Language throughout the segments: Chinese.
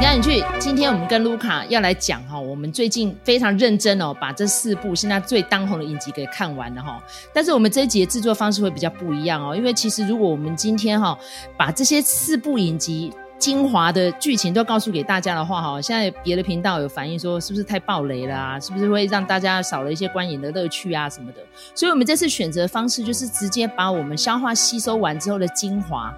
赶紧去！今天我们跟卢卡要来讲哈，我们最近非常认真哦，把这四部现在最当红的影集给看完了哈。但是我们这一集的制作方式会比较不一样哦，因为其实如果我们今天哈把这些四部影集精华的剧情都告诉给大家的话哈，现在别的频道有反映说是不是太暴雷了啊？是不是会让大家少了一些观影的乐趣啊什么的？所以我们这次选择方式就是直接把我们消化吸收完之后的精华。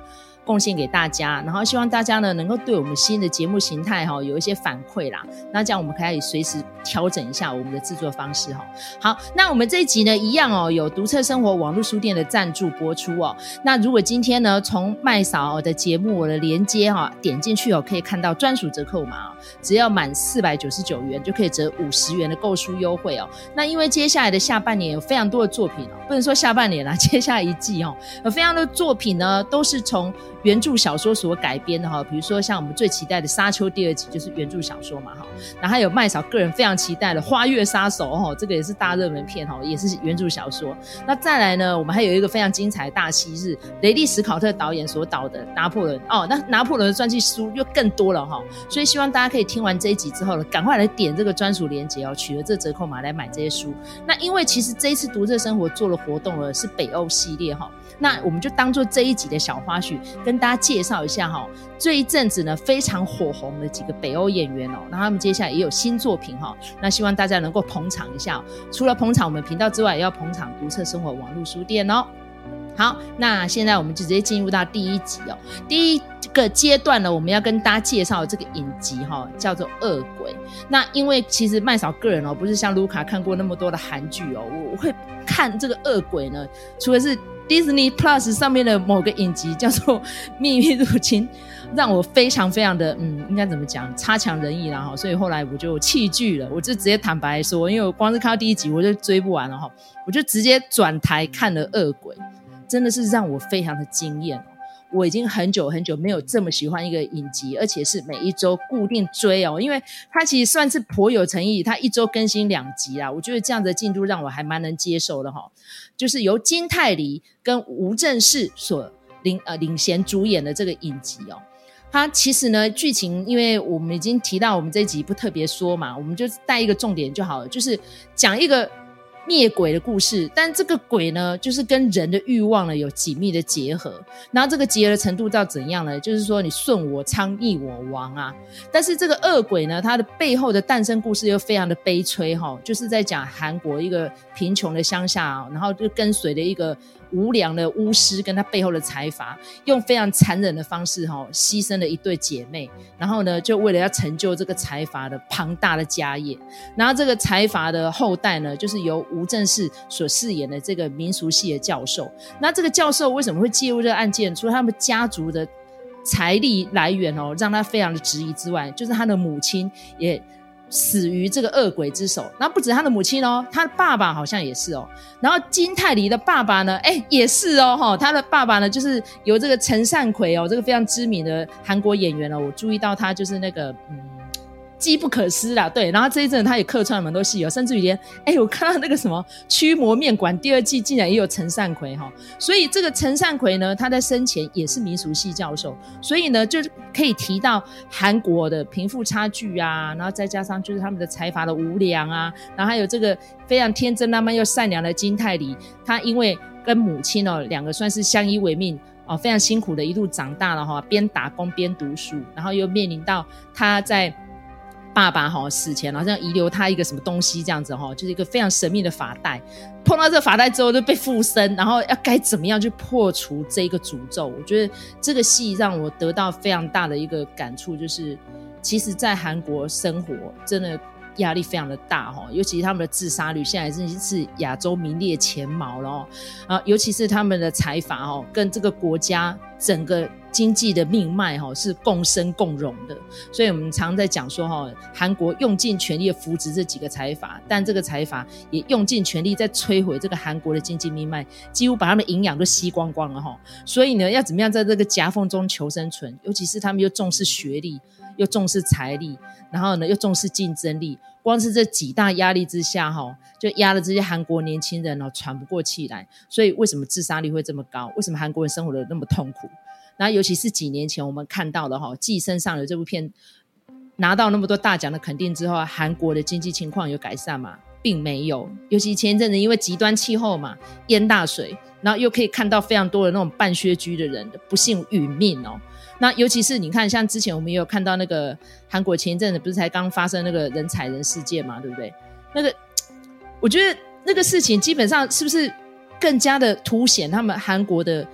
贡献给大家，然后希望大家呢能够对我们新的节目形态哈有一些反馈啦。那这样我们可以随时调整一下我们的制作方式哈。好，那我们这一集呢一样哦，有独特生活网络书店的赞助播出哦。那如果今天呢从麦嫂的节目我的连接哈点进去哦，可以看到专属折扣码哦，只要满四百九十九元就可以折五十元的购书优惠哦。那因为接下来的下半年有非常多的作品哦，不能说下半年啦，接下一季哦，有非常多的作品呢都是从原著小说所改编的哈，比如说像我们最期待的《沙丘》第二集就是原著小说嘛哈，然后还有麦嫂个人非常期待的《花月杀手》哈，这个也是大热门片哈，也是原著小说。那再来呢，我们还有一个非常精彩的大戏是雷利·史考特导演所导的《拿破仑》哦，那拿破仑的传记书又更多了哈，所以希望大家可以听完这一集之后呢，赶快来点这个专属链接哦，取了这折扣码来买这些书。那因为其实这一次读者生活做了活动了，是北欧系列哈。那我们就当做这一集的小花絮，跟大家介绍一下哈。这一阵子呢，非常火红的几个北欧演员哦，那他们接下来也有新作品哈。那希望大家能够捧场一下，除了捧场我们频道之外，也要捧场独特生活网络书店哦。好，那现在我们就直接进入到第一集哦。第一个阶段呢，我们要跟大家介绍这个影集哈，叫做《恶鬼》。那因为其实麦嫂个人哦，不是像卢卡看过那么多的韩剧哦，我会看这个《恶鬼》呢，除了是。Disney Plus 上面的某个影集叫做《秘密入侵》，让我非常非常的嗯，应该怎么讲，差强人意啦哈，所以后来我就弃剧了，我就直接坦白说，因为我光是看到第一集我就追不完了哈，我就直接转台看了《恶鬼》，真的是让我非常的惊艳。我已经很久很久没有这么喜欢一个影集，而且是每一周固定追哦，因为它其实算是颇有诚意，它一周更新两集啊，我觉得这样的进度让我还蛮能接受的哈。就是由金泰梨跟吴正式所领呃领衔主演的这个影集哦，它其实呢剧情，因为我们已经提到，我们这集不特别说嘛，我们就带一个重点就好了，就是讲一个。灭鬼的故事，但这个鬼呢，就是跟人的欲望呢有紧密的结合。然后这个结合的程度到怎样呢？就是说你顺我昌，逆我亡啊。但是这个恶鬼呢，它的背后的诞生故事又非常的悲催哈，就是在讲韩国一个贫穷的乡下，然后就跟随了一个。无良的巫师跟他背后的财阀，用非常残忍的方式哈，牺牲了一对姐妹，然后呢，就为了要成就这个财阀的庞大的家业。然后这个财阀的后代呢，就是由吴正式所饰演的这个民俗系的教授。那这个教授为什么会介入这个案件？除了他们家族的财力来源哦，让他非常的质疑之外，就是他的母亲也。死于这个恶鬼之手，那不止他的母亲哦，他的爸爸好像也是哦，然后金泰梨的爸爸呢，哎，也是哦，哈，他的爸爸呢，就是由这个陈善奎哦，这个非常知名的韩国演员哦，我注意到他就是那个嗯。机不可失啦，对，然后这一阵他也客串了蛮多戏哦，甚至于连，哎，我看到那个什么《驱魔面馆》第二季竟然也有陈善奎哈，所以这个陈善奎呢，他在生前也是民俗系教授，所以呢，就可以提到韩国的贫富差距啊，然后再加上就是他们的财阀的无良啊，然后还有这个非常天真浪漫又善良的金泰梨，他因为跟母亲哦两个算是相依为命哦，非常辛苦的一路长大了哈，边打工边读书，然后又面临到他在。爸爸哈死前好像遗留他一个什么东西这样子哈，就是一个非常神秘的发带。碰到这个发带之后就被附身，然后要该怎么样去破除这一个诅咒？我觉得这个戏让我得到非常大的一个感触，就是其实，在韩国生活真的压力非常的大哈，尤其是他们的自杀率现在真是亚洲名列前茅了哦啊，尤其是他们的财阀哦，跟这个国家整个。经济的命脉哈是共生共荣的，所以我们常在讲说哈，韩国用尽全力扶植这几个财阀，但这个财阀也用尽全力在摧毁这个韩国的经济命脉，几乎把他们营养都吸光光了哈。所以呢，要怎么样在这个夹缝中求生存？尤其是他们又重视学历，又重视财力，然后呢又重视竞争力，光是这几大压力之下哈，就压得这些韩国年轻人哦喘不过气来。所以为什么自杀率会这么高？为什么韩国人生活的那么痛苦？那尤其是几年前我们看到的哈，《寄生上流》这部片拿到那么多大奖的肯定之后，韩国的经济情况有改善吗？并没有。尤其前一阵子因为极端气候嘛，淹大水，然后又可以看到非常多的那种半削居的人不幸殒命哦。那尤其是你看，像之前我们也有看到那个韩国前一阵子不是才刚发生那个人踩人事件嘛，对不对？那个我觉得那个事情基本上是不是更加的凸显他们韩国的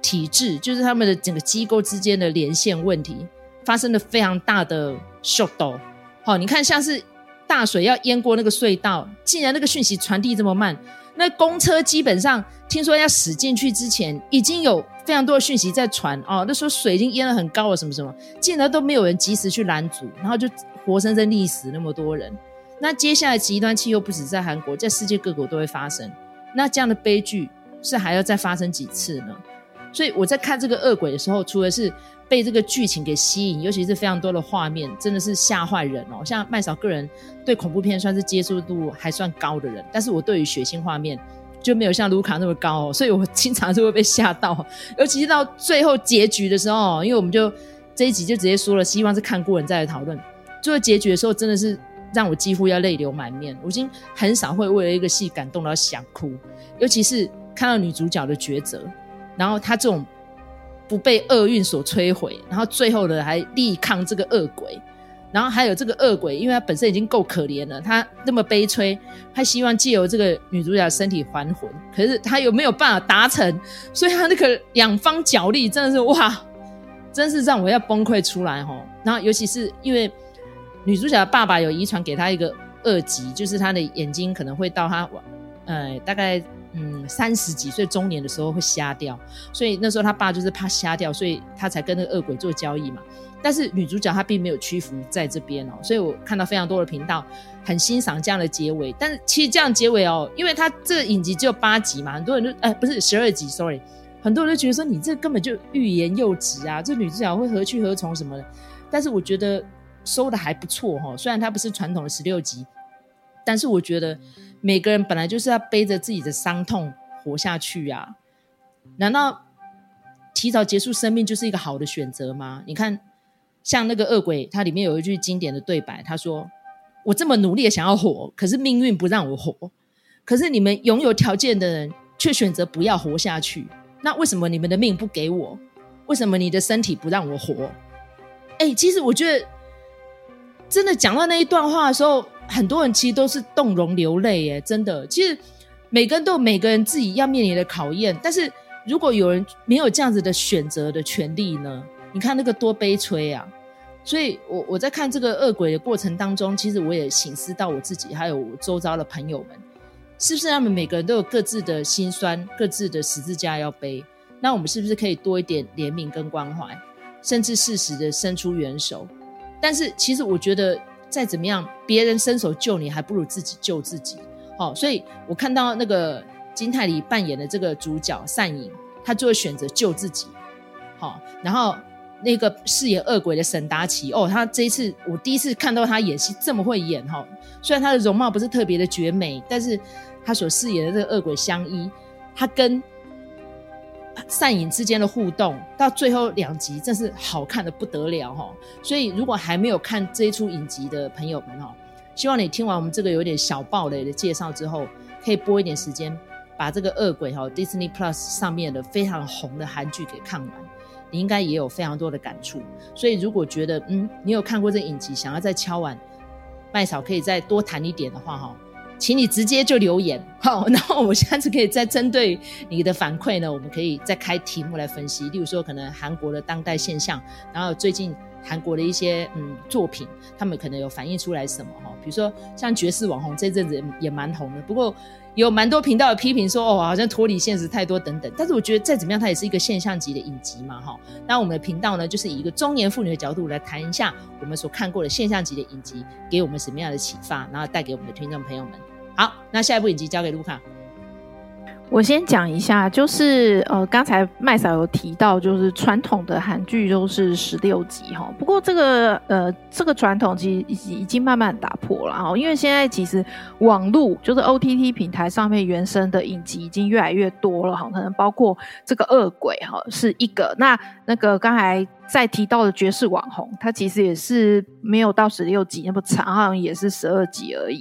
体制，就是他们的整个机构之间的连线问题发生了非常大的秀逗。好，你看像是大水要淹过那个隧道，竟然那个讯息传递这么慢。那公车基本上听说要驶进去之前，已经有非常多的讯息在传哦。那时候水已经淹了很高了，什么什么，竟然都没有人及时去拦阻，然后就活生生溺死那么多人。那接下来极端气候不止在韩国，在世界各国都会发生。那这样的悲剧是还要再发生几次呢？所以我在看这个恶鬼的时候，除了是被这个剧情给吸引，尤其是非常多的画面，真的是吓坏人哦。像麦嫂个人对恐怖片算是接受度还算高的人，但是我对于血腥画面就没有像卢卡那么高哦，所以我经常是会被吓到。尤其是到最后结局的时候，因为我们就这一集就直接说了，希望是看过人再来讨论。最后结局的时候，真的是让我几乎要泪流满面。我已经很少会为了一个戏感动到想哭，尤其是看到女主角的抉择，然后她这种。不被厄运所摧毁，然后最后的还力抗这个恶鬼，然后还有这个恶鬼，因为他本身已经够可怜了，他那么悲催，他希望借由这个女主角身体还魂，可是他有没有办法达成？所以他那个两方角力真的是哇，真是让我要崩溃出来齁。然后尤其是因为女主角的爸爸有遗传给他一个恶疾，就是他的眼睛可能会到他呃大概。嗯，三十几岁中年的时候会瞎掉，所以那时候他爸就是怕瞎掉，所以他才跟那个恶鬼做交易嘛。但是女主角她并没有屈服在这边哦，所以我看到非常多的频道很欣赏这样的结尾。但是其实这样结尾哦，因为他这个影集只有八集嘛，很多人就哎不是十二集，sorry，很多人都觉得说你这根本就欲言又止啊，这女主角会何去何从什么的。但是我觉得收的还不错哈，虽然它不是传统的十六集，但是我觉得。每个人本来就是要背着自己的伤痛活下去啊！难道提早结束生命就是一个好的选择吗？你看，像那个恶鬼，它里面有一句经典的对白，他说：“我这么努力的想要活，可是命运不让我活。可是你们拥有条件的人却选择不要活下去，那为什么你们的命不给我？为什么你的身体不让我活？”哎，其实我觉得，真的讲到那一段话的时候。很多人其实都是动容流泪耶，真的。其实每个人都有每个人自己要面临的考验，但是如果有人没有这样子的选择的权利呢？你看那个多悲催啊！所以我我在看这个恶鬼的过程当中，其实我也醒思到我自己，还有我周遭的朋友们，是不是他们每个人都有各自的心酸、各自的十字架要背？那我们是不是可以多一点怜悯跟关怀，甚至适时的伸出援手？但是其实我觉得。再怎么样，别人伸手救你，还不如自己救自己。好、哦，所以我看到那个金泰梨扮演的这个主角善隐，他就会选择救自己。好、哦，然后那个饰演恶鬼的沈达奇，哦，他这一次我第一次看到他演戏这么会演哈、哦。虽然他的容貌不是特别的绝美，但是他所饰演的这个恶鬼相依，他跟。善影之间的互动，到最后两集真是好看的不得了哈！所以如果还没有看这一出影集的朋友们哈，希望你听完我们这个有点小暴雷的介绍之后，可以拨一点时间把这个恶鬼哈 Disney Plus 上面的非常红的韩剧给看完，你应该也有非常多的感触。所以如果觉得嗯你有看过这影集，想要再敲碗麦草可以再多谈一点的话哈。请你直接就留言，好，然后我下次可以再针对你的反馈呢，我们可以再开题目来分析。例如说，可能韩国的当代现象，然后最近韩国的一些嗯作品，他们可能有反映出来什么哈？比如说像绝世网红这阵子也，蛮红的，不过有蛮多频道的批评说哦，好像脱离现实太多等等。但是我觉得再怎么样，它也是一个现象级的影集嘛哈。那我们的频道呢，就是以一个中年妇女的角度来谈一下我们所看过的现象级的影集，给我们什么样的启发，然后带给我们的听众朋友们。好，那下一部影集交给卢卡。我先讲一下，就是呃，刚才麦嫂有提到，就是传统的韩剧都是十六集哈。不过这个呃，这个传统其实已经已经慢慢打破了哈，因为现在其实网络就是 OTT 平台上面原生的影集已经越来越多了哈，可能包括这个恶鬼哈是一个。那那个刚才再提到的绝世网红，他其实也是没有到十六集那么长，好像也是十二集而已。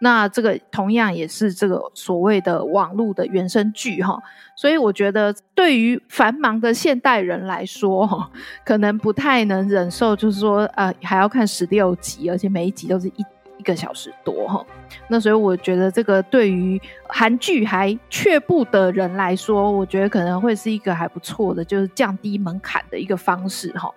那这个同样也是这个所谓的网络的原生剧哈，所以我觉得对于繁忙的现代人来说哈，可能不太能忍受，就是说呃还要看十六集，而且每一集都是一。一个小时多哈，那所以我觉得这个对于韩剧还却步的人来说，我觉得可能会是一个还不错的，就是降低门槛的一个方式哈。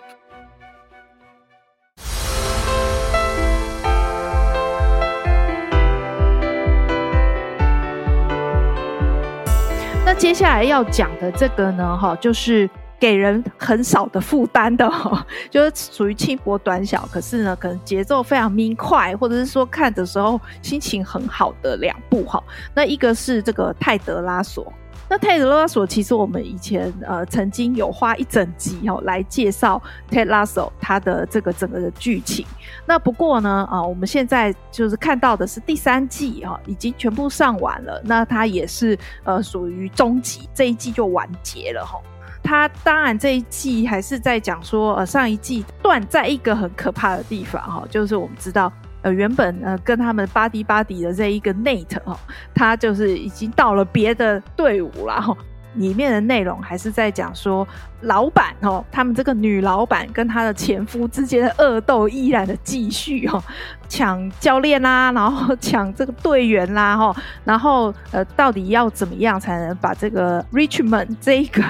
那接下来要讲的这个呢，哈，就是。给人很少的负担的，就是属于轻薄短小，可是呢，可能节奏非常明快，或者是说看的时候心情很好的两部哈。那一个是这个泰德拉索，那泰德拉索其实我们以前呃曾经有花一整集哦来介绍泰德拉索他的这个整个的剧情。那不过呢啊，我们现在就是看到的是第三季哈，已经全部上完了，那它也是呃属于终集，这一季就完结了哈。他当然这一季还是在讲说，呃，上一季断在一个很可怕的地方哈，就是我们知道，呃，原本呃跟他们巴迪巴迪的这一个 Nate 哈，他就是已经到了别的队伍了哈。里面的内容还是在讲说，老板哦，他们这个女老板跟她的前夫之间的恶斗依然的继续哦，抢教练啦，然后抢这个队员啦哈，然后呃，到底要怎么样才能把这个 Richmond 这一个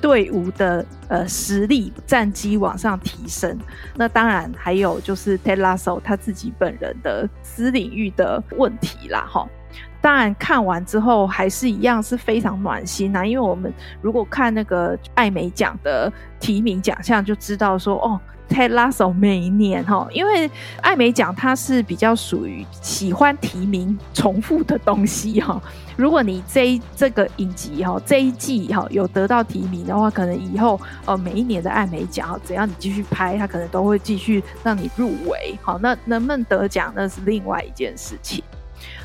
队伍的呃实力战绩往上提升？那当然还有就是 Ted Lasso 他自己本人的私领域的问题啦哈。当然，看完之后还是一样是非常暖心啊！因为我们如果看那个艾美奖的提名奖项，就知道说哦 Tedlaso 每一年哈，因为艾美奖它是比较属于喜欢提名重复的东西哈。如果你这一这个影集哈这一季哈有得到提名的话，可能以后呃每一年的艾美奖，只要你继续拍，它可能都会继续让你入围。好，那能不能得奖那是另外一件事情。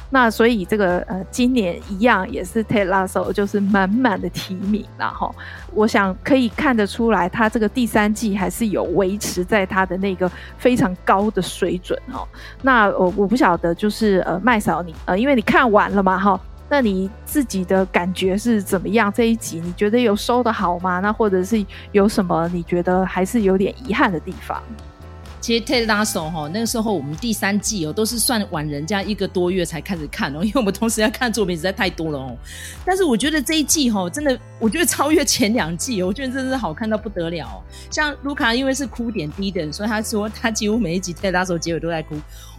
那所以这个呃，今年一样也是 Tedlaso，就是满满的提名，然后我想可以看得出来，他这个第三季还是有维持在他的那个非常高的水准哦。那我我不晓得就是呃麦嫂你呃，因为你看完了嘛哈，那你自己的感觉是怎么样？这一集你觉得有收得好吗？那或者是有什么你觉得还是有点遗憾的地方？其实 Ted Lasso 哈，那个时候我们第三季哦，都是算晚人家一个多月才开始看哦，因为我们同时要看作品实在太多了哦。但是我觉得这一季哈，真的，我觉得超越前两季，我觉得真的是好看到不得了。像卢卡，因为是哭点低的，所以他说他几乎每一集 Ted Lasso 结尾都在哭。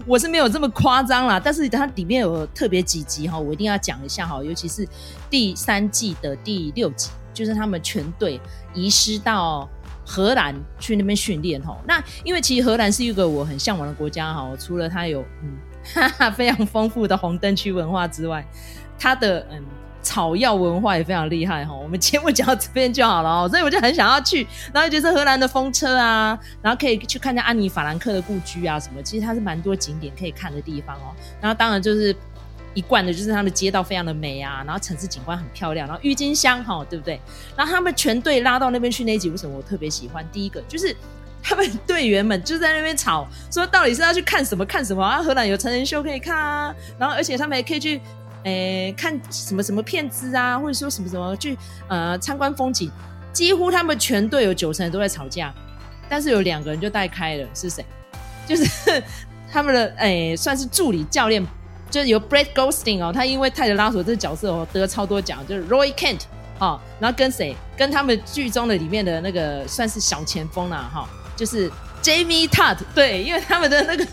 我是没有这么夸张啦，但是它里面有特别几集哈，我一定要讲一下哈，尤其是第三季的第六集，就是他们全队遗失到。荷兰去那边训练哈，那因为其实荷兰是一个我很向往的国家哈，除了它有嗯哈哈 非常丰富的红灯区文化之外，它的嗯草药文化也非常厉害哈。我们节目讲到这边就好了哦，所以我就很想要去，然后就是荷兰的风车啊，然后可以去看一下安妮法兰克的故居啊什么，其实它是蛮多景点可以看的地方哦。然后当然就是。一贯的就是他们街道非常的美啊，然后城市景观很漂亮，然后郁金香哈，对不对？然后他们全队拉到那边去那一集，为什么我特别喜欢？第一个就是他们队员们就在那边吵，说到底是要去看什么看什么啊？荷兰有成人秀可以看啊，然后而且他们还可以去诶、看什么什么片子啊，或者说什么什么去呃参观风景。几乎他们全队有九成人都在吵架，但是有两个人就带开了，是谁？就是 他们的诶、算是助理教练。就是由 Brett Goldstein 哦，他因为泰德拉索这个角色哦得了超多奖，就是 Roy Kent 哦，然后跟谁？跟他们剧中的里面的那个算是小前锋啦哈，就是 Jamie Tutt 对，因为他们的那个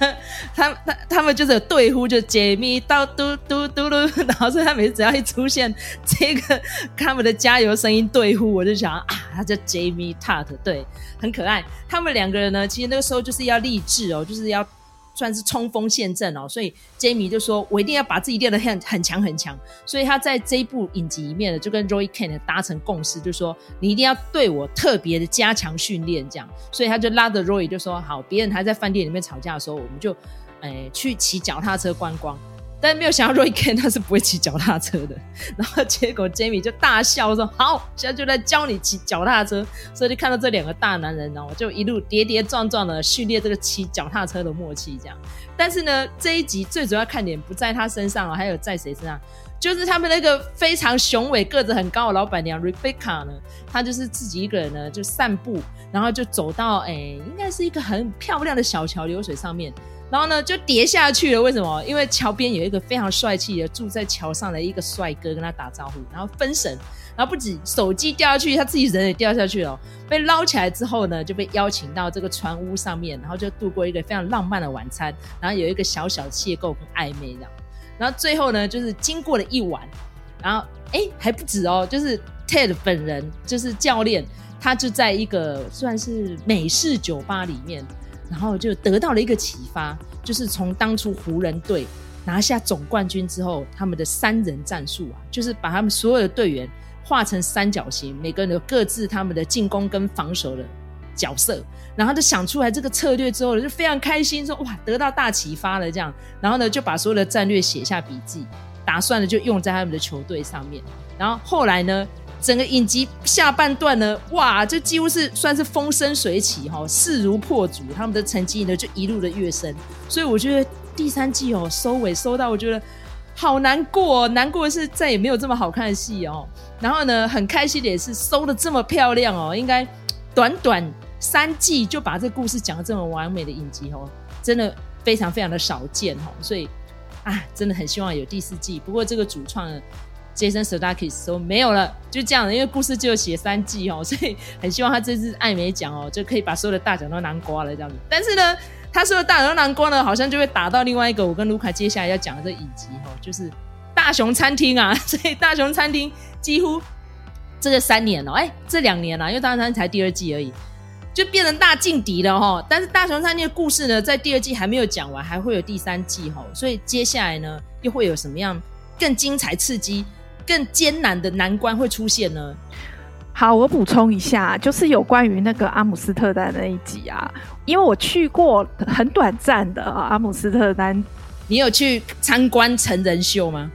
他他他们就是有对呼，就 Jamie 到嘟嘟嘟嘟，然后所以他每次只要一出现这个他们的加油声音对呼，我就想啊，他叫 Jamie Tutt 对，很可爱。他们两个人呢，其实那个时候就是要励志哦，就是要。算是冲锋陷阵哦，所以 Jamie 就说：“我一定要把自己练得很很强很强。”所以他在这一部影集里面呢，就跟 Roy Kent 达成共识，就说：“你一定要对我特别的加强训练。”这样，所以他就拉着 Roy 就说：“好，别人还在饭店里面吵架的时候，我们就诶、去骑脚踏车观光。”但没有想到 Roy Kent 他是不会骑脚踏车的，然后结果 Jamie 就大笑说：“好，现在就来教你骑脚踏车。”所以就看到这两个大男人，然后就一路跌跌撞撞的训练这个骑脚踏车的默契。这样，但是呢，这一集最主要看点不在他身上哦，还有在谁身上？就是他们那个非常雄伟、个子很高的老板娘 Rebecca 呢，她就是自己一个人呢，就散步，然后就走到哎，应该是一个很漂亮的小桥流水上面。然后呢，就跌下去了。为什么？因为桥边有一个非常帅气的住在桥上的一个帅哥跟他打招呼，然后分神，然后不止手机掉下去，他自己人也掉下去了。被捞起来之后呢，就被邀请到这个船屋上面，然后就度过一个非常浪漫的晚餐，然后有一个小小的邂逅跟暧昧这样。然后最后呢，就是经过了一晚，然后哎还不止哦，就是 Ted 本人就是教练，他就在一个算是美式酒吧里面。然后就得到了一个启发，就是从当初湖人队拿下总冠军之后，他们的三人战术啊，就是把他们所有的队员画成三角形，每个人有各自他们的进攻跟防守的角色，然后就想出来这个策略之后，就非常开心，说哇，得到大启发了这样，然后呢就把所有的战略写下笔记，打算了就用在他们的球队上面，然后后来呢。整个影集下半段呢，哇，就几乎是算是风生水起哈，势如破竹，他们的成绩呢就一路的跃升，所以我觉得第三季哦收尾收到我觉得好难过，难过的是再也没有这么好看的戏哦。然后呢，很开心的也是收的这么漂亮哦，应该短短三季就把这故事讲的这么完美的影集哦，真的非常非常的少见哦，所以啊，真的很希望有第四季。不过这个主创。Jason Sudeikis 说没有了，就这样了，因为故事就写三季哦，所以很希望他这次艾美奖哦，就可以把所有的大奖都囊括了这样子。但是呢，他说的大奖都囊括呢，好像就会打到另外一个我跟卢卡接下来要讲的这影集哦，就是大熊餐厅啊。所以大熊餐厅几乎这个三年了，哎，这两年了，因为大熊餐厅才第二季而已，就变成大劲敌了哈。但是大熊餐厅的故事呢，在第二季还没有讲完，还会有第三季哈。所以接下来呢，又会有什么样更精彩刺激？更艰难的难关会出现呢？好，我补充一下，就是有关于那个阿姆斯特丹那一集啊，因为我去过很短暂的阿姆斯特丹。你有去参观成人秀吗？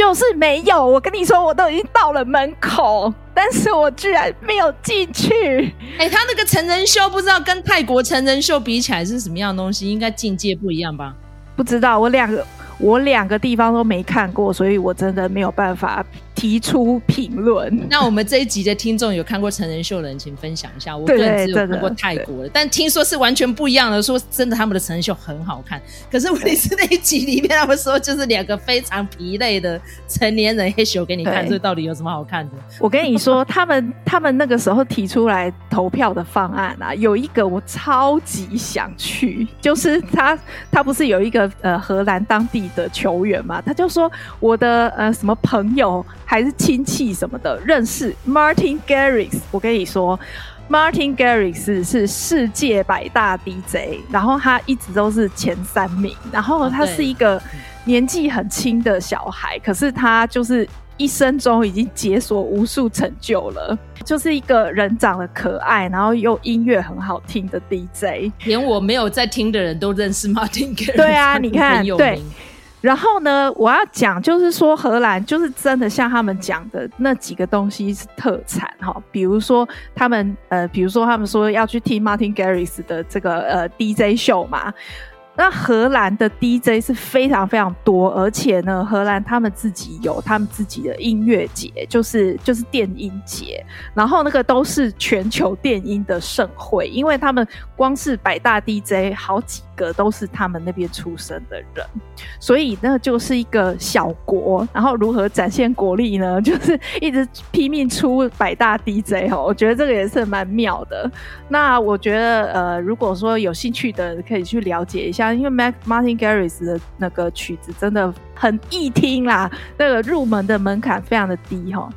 就是没有。我跟你说，我都已经到了门口，但是我居然没有进去。哎、欸，他那个成人秀不知道跟泰国成人秀比起来是什么样的东西？应该境界不一样吧？不知道，我两个。我两个地方都没看过，所以我真的没有办法提出评论。那我们这一集的听众有看过成人秀的人，请分享一下。我个人只有看过泰国的，但听说是完全不一样的。说真的，他们的成人秀很好看。可是问题是那一集里面他们说就是两个非常疲累的成年人黑秀给你看，这到底有什么好看的？我跟你说，他们他们那个时候提出来投票的方案啊，有一个我超级想去，就是他他不是有一个呃荷兰当地的球员嘛，他就说我的呃什么朋友还是亲戚什么的认识 Martin Garrix。我跟你说，Martin Garrix 是世界百大 DJ，然后他一直都是前三名。然后他是一个年纪很轻的小孩，可是他就是一生中已经解锁无数成就了，就是一个人长得可爱，然后又音乐很好听的 DJ。连我没有在听的人都认识 Martin Garrix。对啊，你看，对。然后呢，我要讲就是说，荷兰就是真的像他们讲的那几个东西是特产哈，比如说他们呃，比如说他们说要去听 Martin Garrix 的这个呃 DJ 秀嘛。那荷兰的 DJ 是非常非常多，而且呢，荷兰他们自己有他们自己的音乐节，就是就是电音节，然后那个都是全球电音的盛会，因为他们光是百大 DJ 好几个都是他们那边出生的人，所以那就是一个小国，然后如何展现国力呢？就是一直拼命出百大 DJ 哦，我觉得这个也是蛮妙的。那我觉得呃，如果说有兴趣的可以去了解一下。因为 Mac Martin Garrix 的那个曲子真的很易听啦，那个入门的门槛非常的低哈。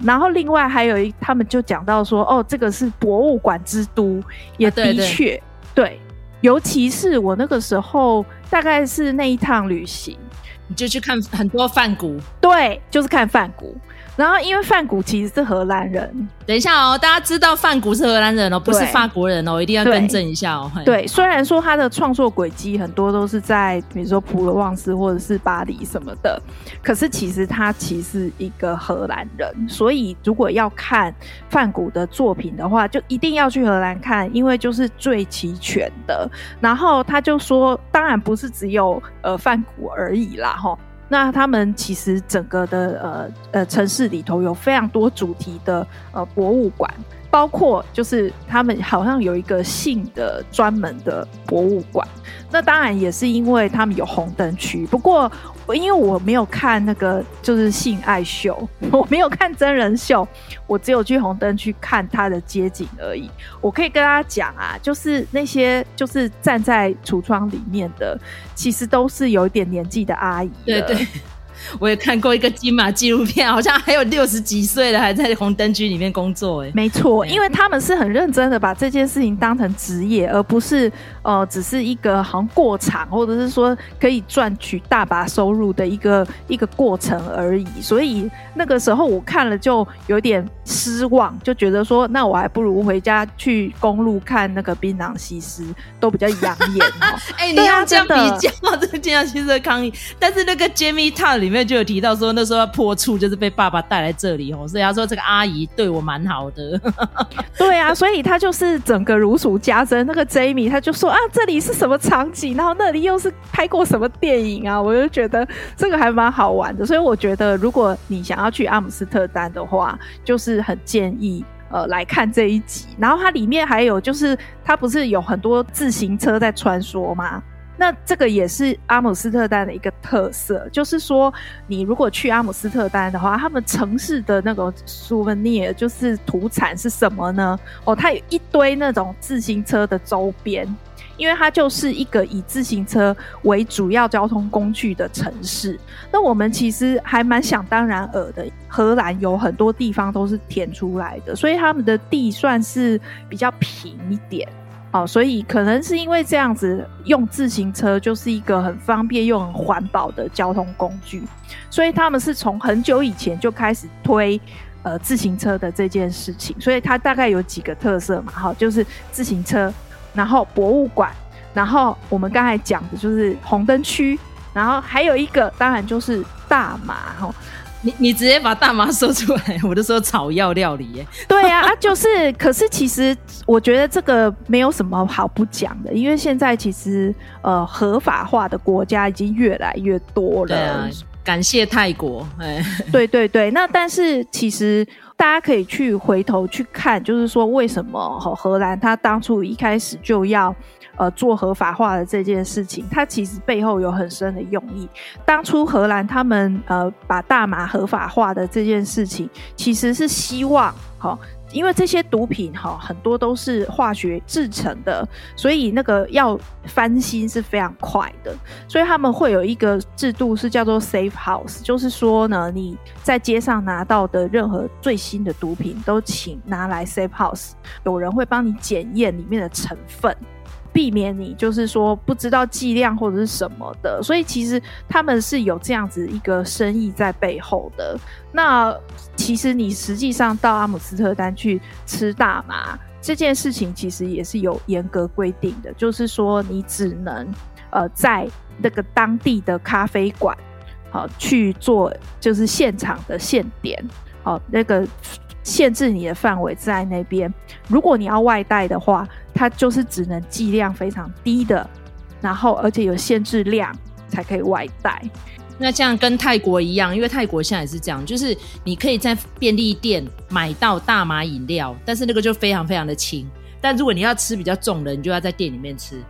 然后另外还有一，他们就讲到说，哦，这个是博物馆之都，也的确、对，尤其是我那个时候大概是那一趟旅行，你就去看很多梵谷，对，就是看梵谷。然后，因为梵谷其实是荷兰人。等一下哦，大家知道梵谷是荷兰人哦，不是法国人哦，一定要更正一下哦。对，对，虽然说他的创作轨迹很多都是在比如说普罗旺斯或者是巴黎什么的，可是其实他其实是一个荷兰人。所以如果要看梵谷的作品的话，就一定要去荷兰看，因为就是最齐全的。然后他就说，当然不是只有呃梵谷而已啦，哈。那他们其实整个的呃呃城市里头有非常多主题的呃博物馆，包括就是他们好像有一个性的专门的博物馆。那当然也是因为他们有红灯区，不过。因为我没有看那个就是性爱秀，我没有看真人秀，我只有去红灯去看他的街景而已。我可以跟大家讲啊，就是那些就是站在橱窗里面的，其实都是有一点年纪的阿姨。对对。我也看过一个金马纪录片，好像还有六十几岁的还在红灯区里面工作。哎，没错，因为他们是很认真的把这件事情当成职业，而不是呃只是一个好像过场，或者是说可以赚取大把收入的一个一个过程而已。所以那个时候我看了就有点失望，就觉得说那我还不如回家去公路看那个槟榔西施都比较养眼哦。哎、欸，你要这样比较这个槟榔西施的抗议，但是那个 Jamie Tartt 里面就有提到说，那时候要破处就是被爸爸带来这里哦，所以他说这个阿姨对我蛮好的。对啊，所以他就是整个如数家珍。那个 Jamie 他就说啊，这里是什么场景，然后那里又是拍过什么电影啊，我就觉得这个还蛮好玩的。所以我觉得，如果你想要去阿姆斯特丹的话，就是很建议呃来看这一集。然后它里面还有就是，它不是有很多自行车在穿梭吗？那这个也是阿姆斯特丹的一个特色，就是说，你如果去阿姆斯特丹的话，他们城市的那个 souvenir 就是土产是什么呢？哦，它有一堆那种自行车的周边，因为它就是一个以自行车为主要交通工具的城市。那我们其实还蛮想当然尔的，荷兰有很多地方都是填出来的，所以他们的地算是比较平一点。哦，所以可能是因为这样子，用自行车就是一个很方便又很环保的交通工具，所以他们是从很久以前就开始推呃自行车的这件事情。所以它大概有几个特色嘛，哈，就是自行车，然后博物馆，然后我们刚才讲的就是红灯区，然后还有一个当然就是大麻，哈。你你直接把大麻说出来，我就说草药料理耶。对呀，啊，就是，可是其实我觉得这个没有什么好不讲的，因为现在其实呃合法化的国家已经越来越多了。对啊，感谢泰国。哎，对对对，那但是其实大家可以去回头去看，就是说为什么荷兰他当初一开始就要。呃，做合法化的这件事情，它其实背后有很深的用意。当初荷兰他们呃把大麻合法化的这件事情，其实是希望哈，因为这些毒品哈很多都是化学制成的，所以那个要翻新是非常快的。所以他们会有一个制度是叫做 Safe House，就是说呢，你在街上拿到的任何最新的毒品，都请拿来 Safe House，有人会帮你检验里面的成分。避免你就是说不知道剂量或者是什么的，所以其实他们是有这样子一个生意在背后的。那其实你实际上到阿姆斯特丹去吃大麻这件事情，其实也是有严格规定的，就是说你只能呃在那个当地的咖啡馆好去做，就是现场的现点，好那个。限制你的范围在那边。如果你要外带的话，它就是只能剂量非常低的，然后而且有限制量才可以外带。那这样跟泰国一样，因为泰国现在也是这样，就是你可以在便利店买到大麻饮料，但是那个就非常非常的轻。但如果你要吃比较重的，你就要在店里面吃。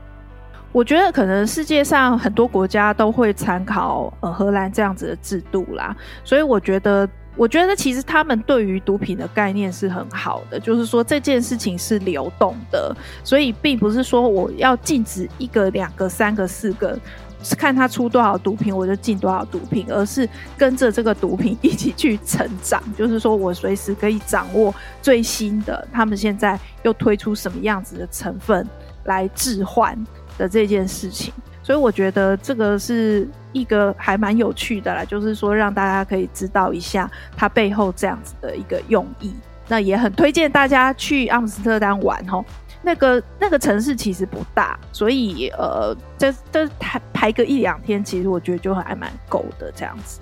我觉得可能世界上很多国家都会参考呃荷兰这样子的制度啦，所以我觉得。我觉得其实他们对于毒品的概念是很好的，就是说这件事情是流动的，所以并不是说我要禁止一个、两个、三个、四个，是看他出多少毒品我就禁多少毒品，而是跟着这个毒品一起去成长。就是说我随时可以掌握最新的，他们现在又推出什么样子的成分来置换的这件事情。所以我觉得这个是一个还蛮有趣的啦，就是说让大家可以知道一下它背后这样子的一个用意。那也很推荐大家去阿姆斯特丹玩哦，那个那个城市其实不大，所以呃，这这排排个一两天，其实我觉得就还蛮够的这样子。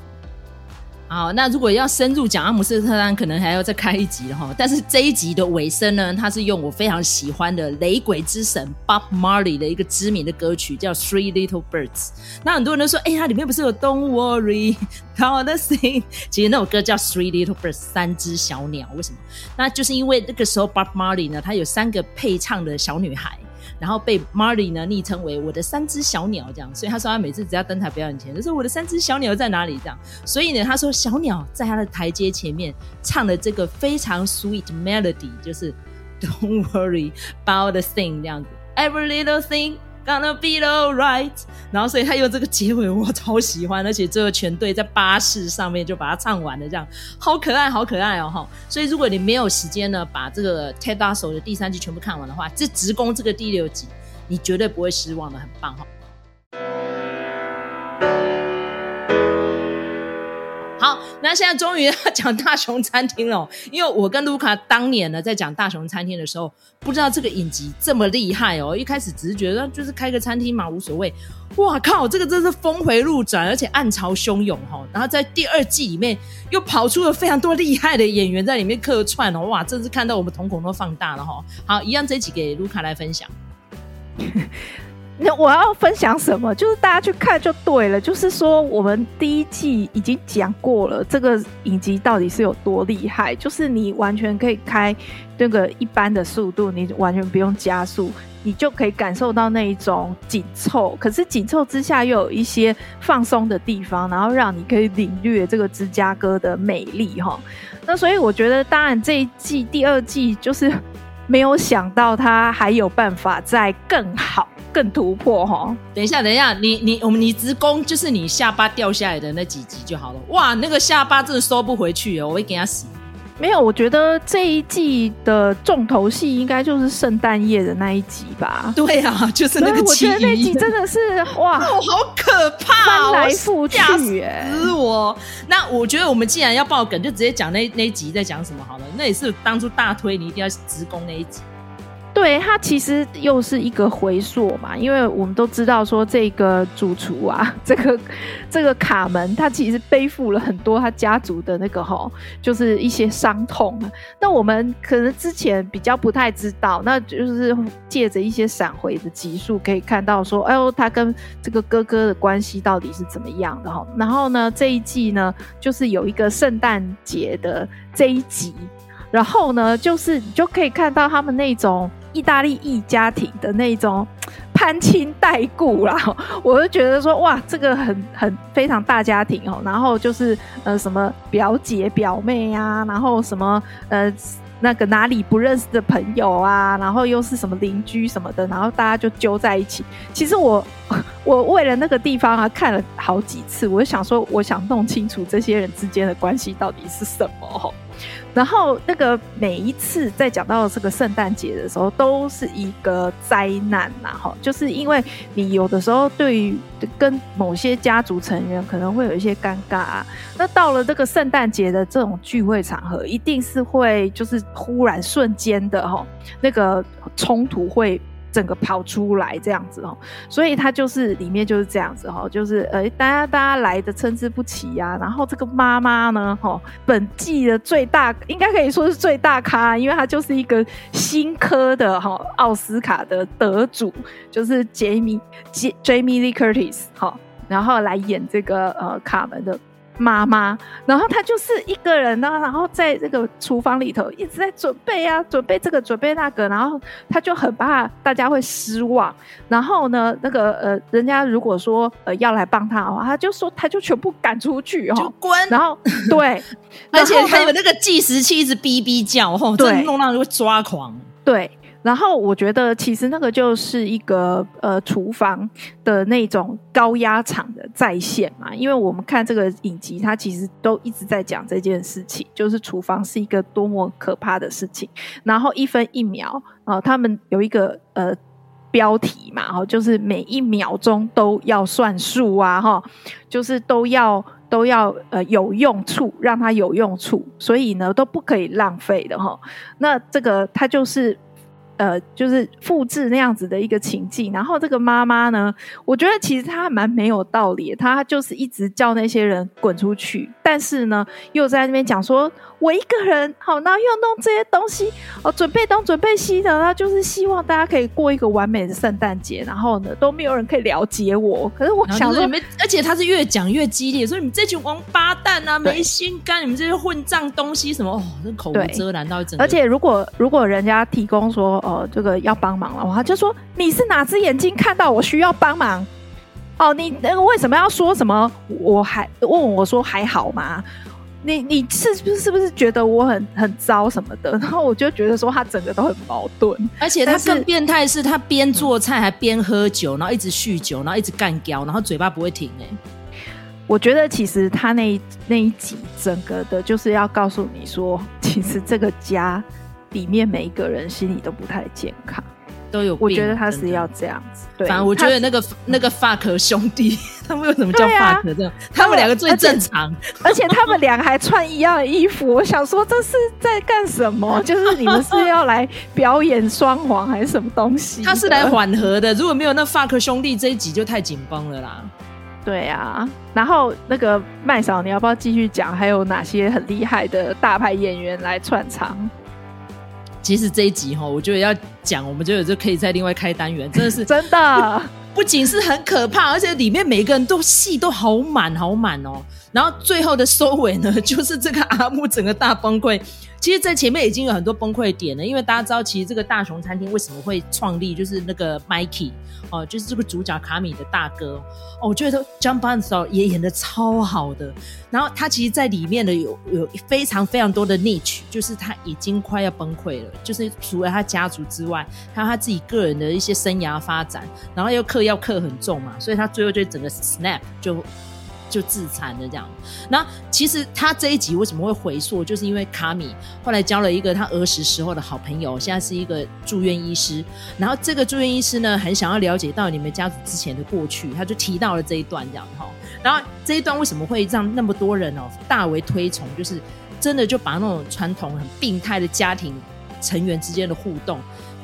好，那如果要深入讲阿姆斯特丹，可能还要再开一集哈。但是这一集的尾声呢，它是用我非常喜欢的雷鬼之神 Bob Marley 的一个知名的歌曲，叫《Three Little Birds》。那很多人都说，哎、欸，它里面不是有 Don't worry, don't Sing？其实那首歌叫《Three Little Birds》，三只小鸟。为什么？那就是因为那个时候 Bob Marley 呢，他有三个配唱的小女孩。然后被 Marty 呢昵称为我的三只小鸟，这样，所以他说他每次只要登台表演前，就说我的三只小鸟在哪里？这样，所以呢，他说小鸟在他的台阶前面唱的这个非常 sweet melody，就是 Don't worry about the thing 这样子，Every little thing。Gonna be alright，然后所以他用这个结尾我超喜欢，而且最后全队在巴士上面就把它唱完了，这样好可爱，好可爱哦哈！所以如果你没有时间呢，把这个 Ted Lasso 的第三季全部看完的话，这直攻这个第六集，你绝对不会失望的，很棒哈。好，那现在终于要讲大熊餐厅了，因为我跟卢卡当年呢在讲大熊餐厅的时候，不知道这个影集这么厉害哦，一开始只是觉得就是开个餐厅嘛，无所谓。哇靠，这个真是峰回路转，而且暗潮汹涌哈。然后在第二季里面又跑出了非常多厉害的演员在里面客串哦，哇，真是看到我们瞳孔都放大了哈。好，一样这一集给卢卡来分享。那我要分享什么？就是大家去看就对了。就是说，我们第一季已经讲过了，这个影集到底是有多厉害。就是你完全可以开那个一般的速度，你完全不用加速，你就可以感受到那一种紧凑。可是紧凑之下又有一些放松的地方，然后让你可以领略这个芝加哥的美丽哈。那所以我觉得，当然这一季第二季就是没有想到它还有办法再更好。更突破哈！等一下，等一下，你你我们你直攻就是你下巴掉下来的那几集就好了。哇，那个下巴真的收不回去哦，我会给他洗。没有，我觉得这一季的重头戏应该就是圣诞夜的那一集吧？对啊，就是那个。我觉得那集真的是哇，哦，好可怕，翻来覆去，吓死我！那我觉得我们既然要爆梗，就直接讲那那一集在讲什么好了。那也是当初大推你一定要直攻那一集。对，他其实又是一个回溯嘛，因为我们都知道说这个主厨啊，这个这个卡门，他其实背负了很多他家族的那个哈，就是一些伤痛。那我们可能之前比较不太知道，那就是借着一些闪回的集数可以看到说，哎呦，他跟这个哥哥的关系到底是怎么样的哈。然后呢，这一季呢，就是有一个圣诞节的这一集，然后呢，就是你就可以看到他们那种。意大利裔家庭的那种攀亲带故啦，我就觉得说哇，这个很很非常大家庭哦。然后就是呃什么表姐表妹啊，然后什么呃那个哪里不认识的朋友啊，然后又是什么邻居什么的，然后大家就揪在一起。其实我 我为了那个地方啊看了好几次，我就想说，我想弄清楚这些人之间的关系到底是什么。然后那个每一次在讲到这个圣诞节的时候，都是一个灾难呐，哈，就是因为你有的时候对于跟某些家族成员可能会有一些尴尬啊，那到了这个圣诞节的这种聚会场合，一定是会就是忽然瞬间的哈，那个冲突会。整个跑出来这样子哦，所以他就是里面就是这样子哈，就是呃，大家大家来的参差不齐呀，然后这个妈妈呢，哈，本季的最大应该可以说是最大咖，因为她就是一个新科的哈奥斯卡的得主，就是杰米杰 Jamie Lee Curtis 哈，然后来演这个呃卡门的。妈妈，然后她就是一个人呢，然后在这个厨房里头一直在准备啊，准备这个，准备那个，然后她就很怕大家会失望。然后呢，那个呃，人家如果说呃要来帮她的话，她就说她就全部赶出去哦，就滚。然后对，而且还有那个计时器一直哔哔叫，吼，真的弄到人会抓狂。对。然后我觉得，其实那个就是一个呃厨房的那种高压场的再现嘛，因为我们看这个影集，它其实都一直在讲这件事情，就是厨房是一个多么可怕的事情。然后一分一秒啊、呃，他们有一个呃标题嘛，哈，就是每一秒钟都要算数啊，哈，就是都要都要呃有用处，让它有用处，所以呢都不可以浪费的哈。那这个它就是。呃，就是复制那样子的一个情境，然后这个妈妈呢，我觉得其实她蛮没有道理，她就是一直叫那些人滚出去，但是呢，又在那边讲说，我一个人好，然后又弄这些东西，哦，准备东准备西的，那就是希望大家可以过一个完美的圣诞节，然后呢，都没有人可以了解我。可是我想说，而且他是越讲越激烈，说你们这群王八蛋啊，没心肝，你们这些混账东西什么哦，这口无遮拦到一整。而且如果如果人家提供说。哦，这个要帮忙了，他就说，你是哪只眼睛看到我需要帮忙？哦，你那个为什么要说什么？我还问我说还好吗？你你是不是是不是觉得我很很糟什么的？然后我就觉得说他整个都很矛盾，而且他更变态是他边做菜还边喝酒，然后一直酗酒，然后一直干譙，然后嘴巴不会停哎。我觉得其实他那一那一集整个的就是要告诉你说，其实这个家。里面每一个人心里都不太健康，都有病。我觉得他是要这样子。对，反正我觉得那个那个 fuck 兄弟，他们为什么叫 fuck 这样？啊、他们两个最正常，而且，而且他们两个还穿一样的衣服。我想说这是在干什么？就是你们是要来表演双簧还是什么东西？他是来缓和的。如果没有那 fuck 兄弟这一集就太紧绷了啦。对啊，然后那个麦嫂，你要不要继续讲？还有哪些很厉害的大牌演员来串场？其实这一集哈，我觉得要讲，我们觉得就可以再另外开单元，真的是真的，不仅是很可怕，而且里面每个人都戏都好满好满哦。然后最后的收尾呢，就是这个阿木整个大崩溃。其实，在前面已经有很多崩溃点了，因为大家知道，其实这个大熊餐厅为什么会创立，就是那个 Mikey 哦，就是这个主角卡米的大哥哦，我觉得 Jon Bernthal 也演得超好的。然后他其实，在里面的有有非常非常多的 niche，就是他已经快要崩溃了，就是除了他家族之外，还有他自己个人的一些生涯发展，然后又嗑药嗑很重嘛，所以他最后就整个 snap 就。就自残了这样，那其实他这一集为什么会回溯，就是因为卡米后来交了一个他儿时时候的好朋友，现在是一个住院医师，然后这个住院医师呢，很想要了解到你们家族之前的过去，他就提到了这一段这样哈，然后这一段为什么会让那么多人哦大为推崇，就是真的就把那种传统很病态的家庭成员之间的互动。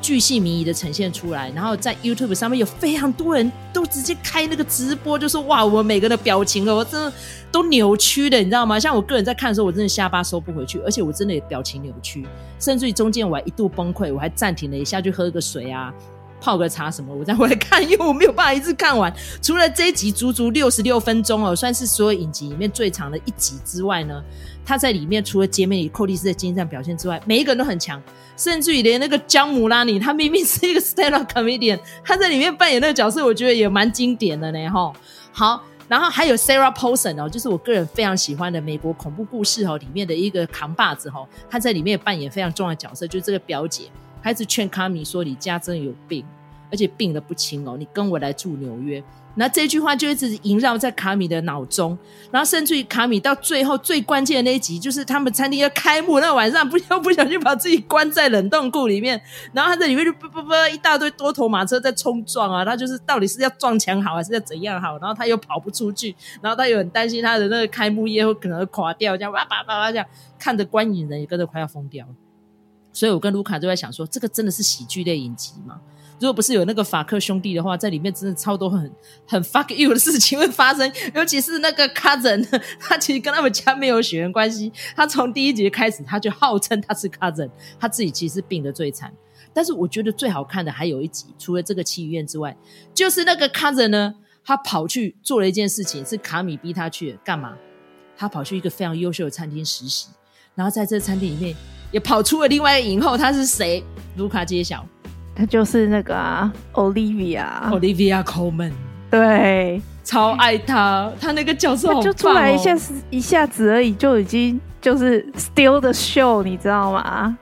巨细靡遗的呈现出来，然后在 YouTube 上面有非常多人都直接开那个直播，就说哇，我每个人的表情哦，我真的都扭曲的，你知道吗？像我个人在看的时候，我真的下巴收不回去，而且我真的也表情扭曲，甚至于中间我还一度崩溃，我还暂停了一下去喝个水啊，泡个茶什么，我再回来看，因为我没有办法一次看完。除了这一集足足六十六分钟哦，算是所有影集里面最长的一集之外呢，他在里面除了杰梅里·寇蒂斯的精湛表现之外，每一个人都很强。甚至于连那个姜姆拉尼，他明明是一个 stand-up comedian，他在里面扮演那个角色，我觉得也蛮经典的呢。哈，好，然后还有 Sarah Paulson 哦，就是我个人非常喜欢的美国恐怖故事哦里面的一个扛把子哈，他在里面扮演非常重要的角色，就是这个表姐，孩子劝卡米说，你家真的有病，而且病得不轻哦，你跟我来住纽约。那这句话就一直萦绕在卡米的脑中，然后甚至于卡米到最后最关键的那一集，就是他们餐厅要开幕那晚上，不要不小心把自己关在冷冻库里面，然后他在里面就啵啵啵一大堆多头马车在冲撞啊，他就是到底是要撞墙好还是要怎样好，然后他又跑不出去，然后他又很担心他的那个开幕夜会可能会垮掉，这样哇叭叭叭这样，看着观影人也跟着快要疯掉了，所以我跟卢卡就在想说，这个真的是喜剧类影集吗？如果不是有那个法克兄弟的话，在里面真的超多很很 fuck you 的事情会发生，尤其是那个 cousin，他其实跟他们家没有血缘关系，他从第一集开始他就号称他是 cousin，他自己其实病得最惨。但是我觉得最好看的还有一集，除了这个七医院之外，就是那个 cousin 呢，他跑去做了一件事情，是卡米逼他去干嘛？他跑去一个非常优秀的餐厅实习，然后在这个餐厅里面也跑出了另外一个影后，她是谁？卢卡揭晓。她就是那个啊，Olivia，Olivia Coleman，对，超爱她，她那个角色就出来一下子一下子而已，就已经就是 steal the show，你知道吗？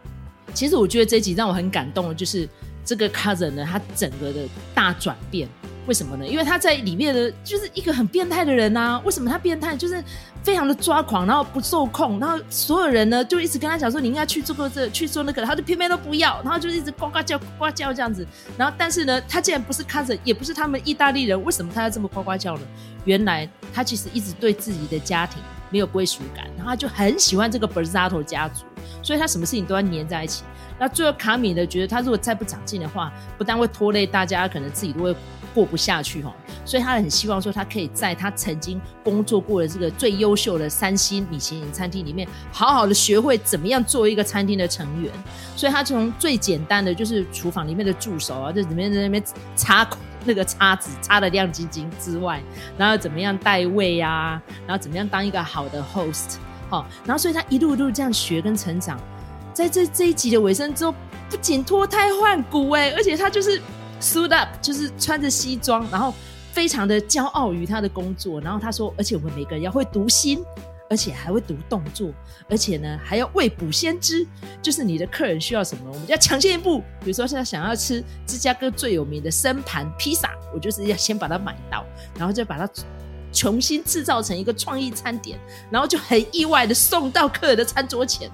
其实我觉得这集让我很感动的，就是这个 cousin 呢，他整个的大转变，为什么呢？因为他在里面的就是一个很变态的人呐、啊。为什么他变态？就是非常的抓狂，然后不受控，然后所有人呢就一直跟他讲说，你应该去做个这，去做那个，他就偏偏都不要，然后就一直呱呱叫呱呱叫这样子。然后但是呢，他既然不是看着也不是他们意大利人，为什么他要这么呱呱叫呢？原来他其实一直对自己的家庭没有归属感，然后他就很喜欢这个 Borsato 家族，所以他什么事情都要黏在一起。那最后卡米呢，觉得他如果再不长进的话，不但会拖累大家，可能自己都会过不下去哈。所以他很希望说，他可以在他曾经工作过的这个最优秀的三星米其林餐厅里面，好好的学会怎么样做一个餐厅的成员。所以他从最简单的就是厨房里面的助手啊，就里面在那边擦那个叉子擦得亮晶晶之外，然后怎么样带位啊，然后怎么样当一个好的 host，然后所以他一路一路这样学跟成长。在这这一集的尾声之后，不仅脱胎换骨哎，而且他就是 suit up，就是穿着西装，然后非常的骄傲于他的工作。然后他说，而且我们每个人要会读心，而且还会读动作，而且呢还要未卜先知，就是你的客人需要什么，我们要抢先一步。比如说现在想要吃芝加哥最有名的生盘披萨，我就是要先把它买到，然后再把它重新制造成一个创意餐点，然后就很意外的送到客人的餐桌前。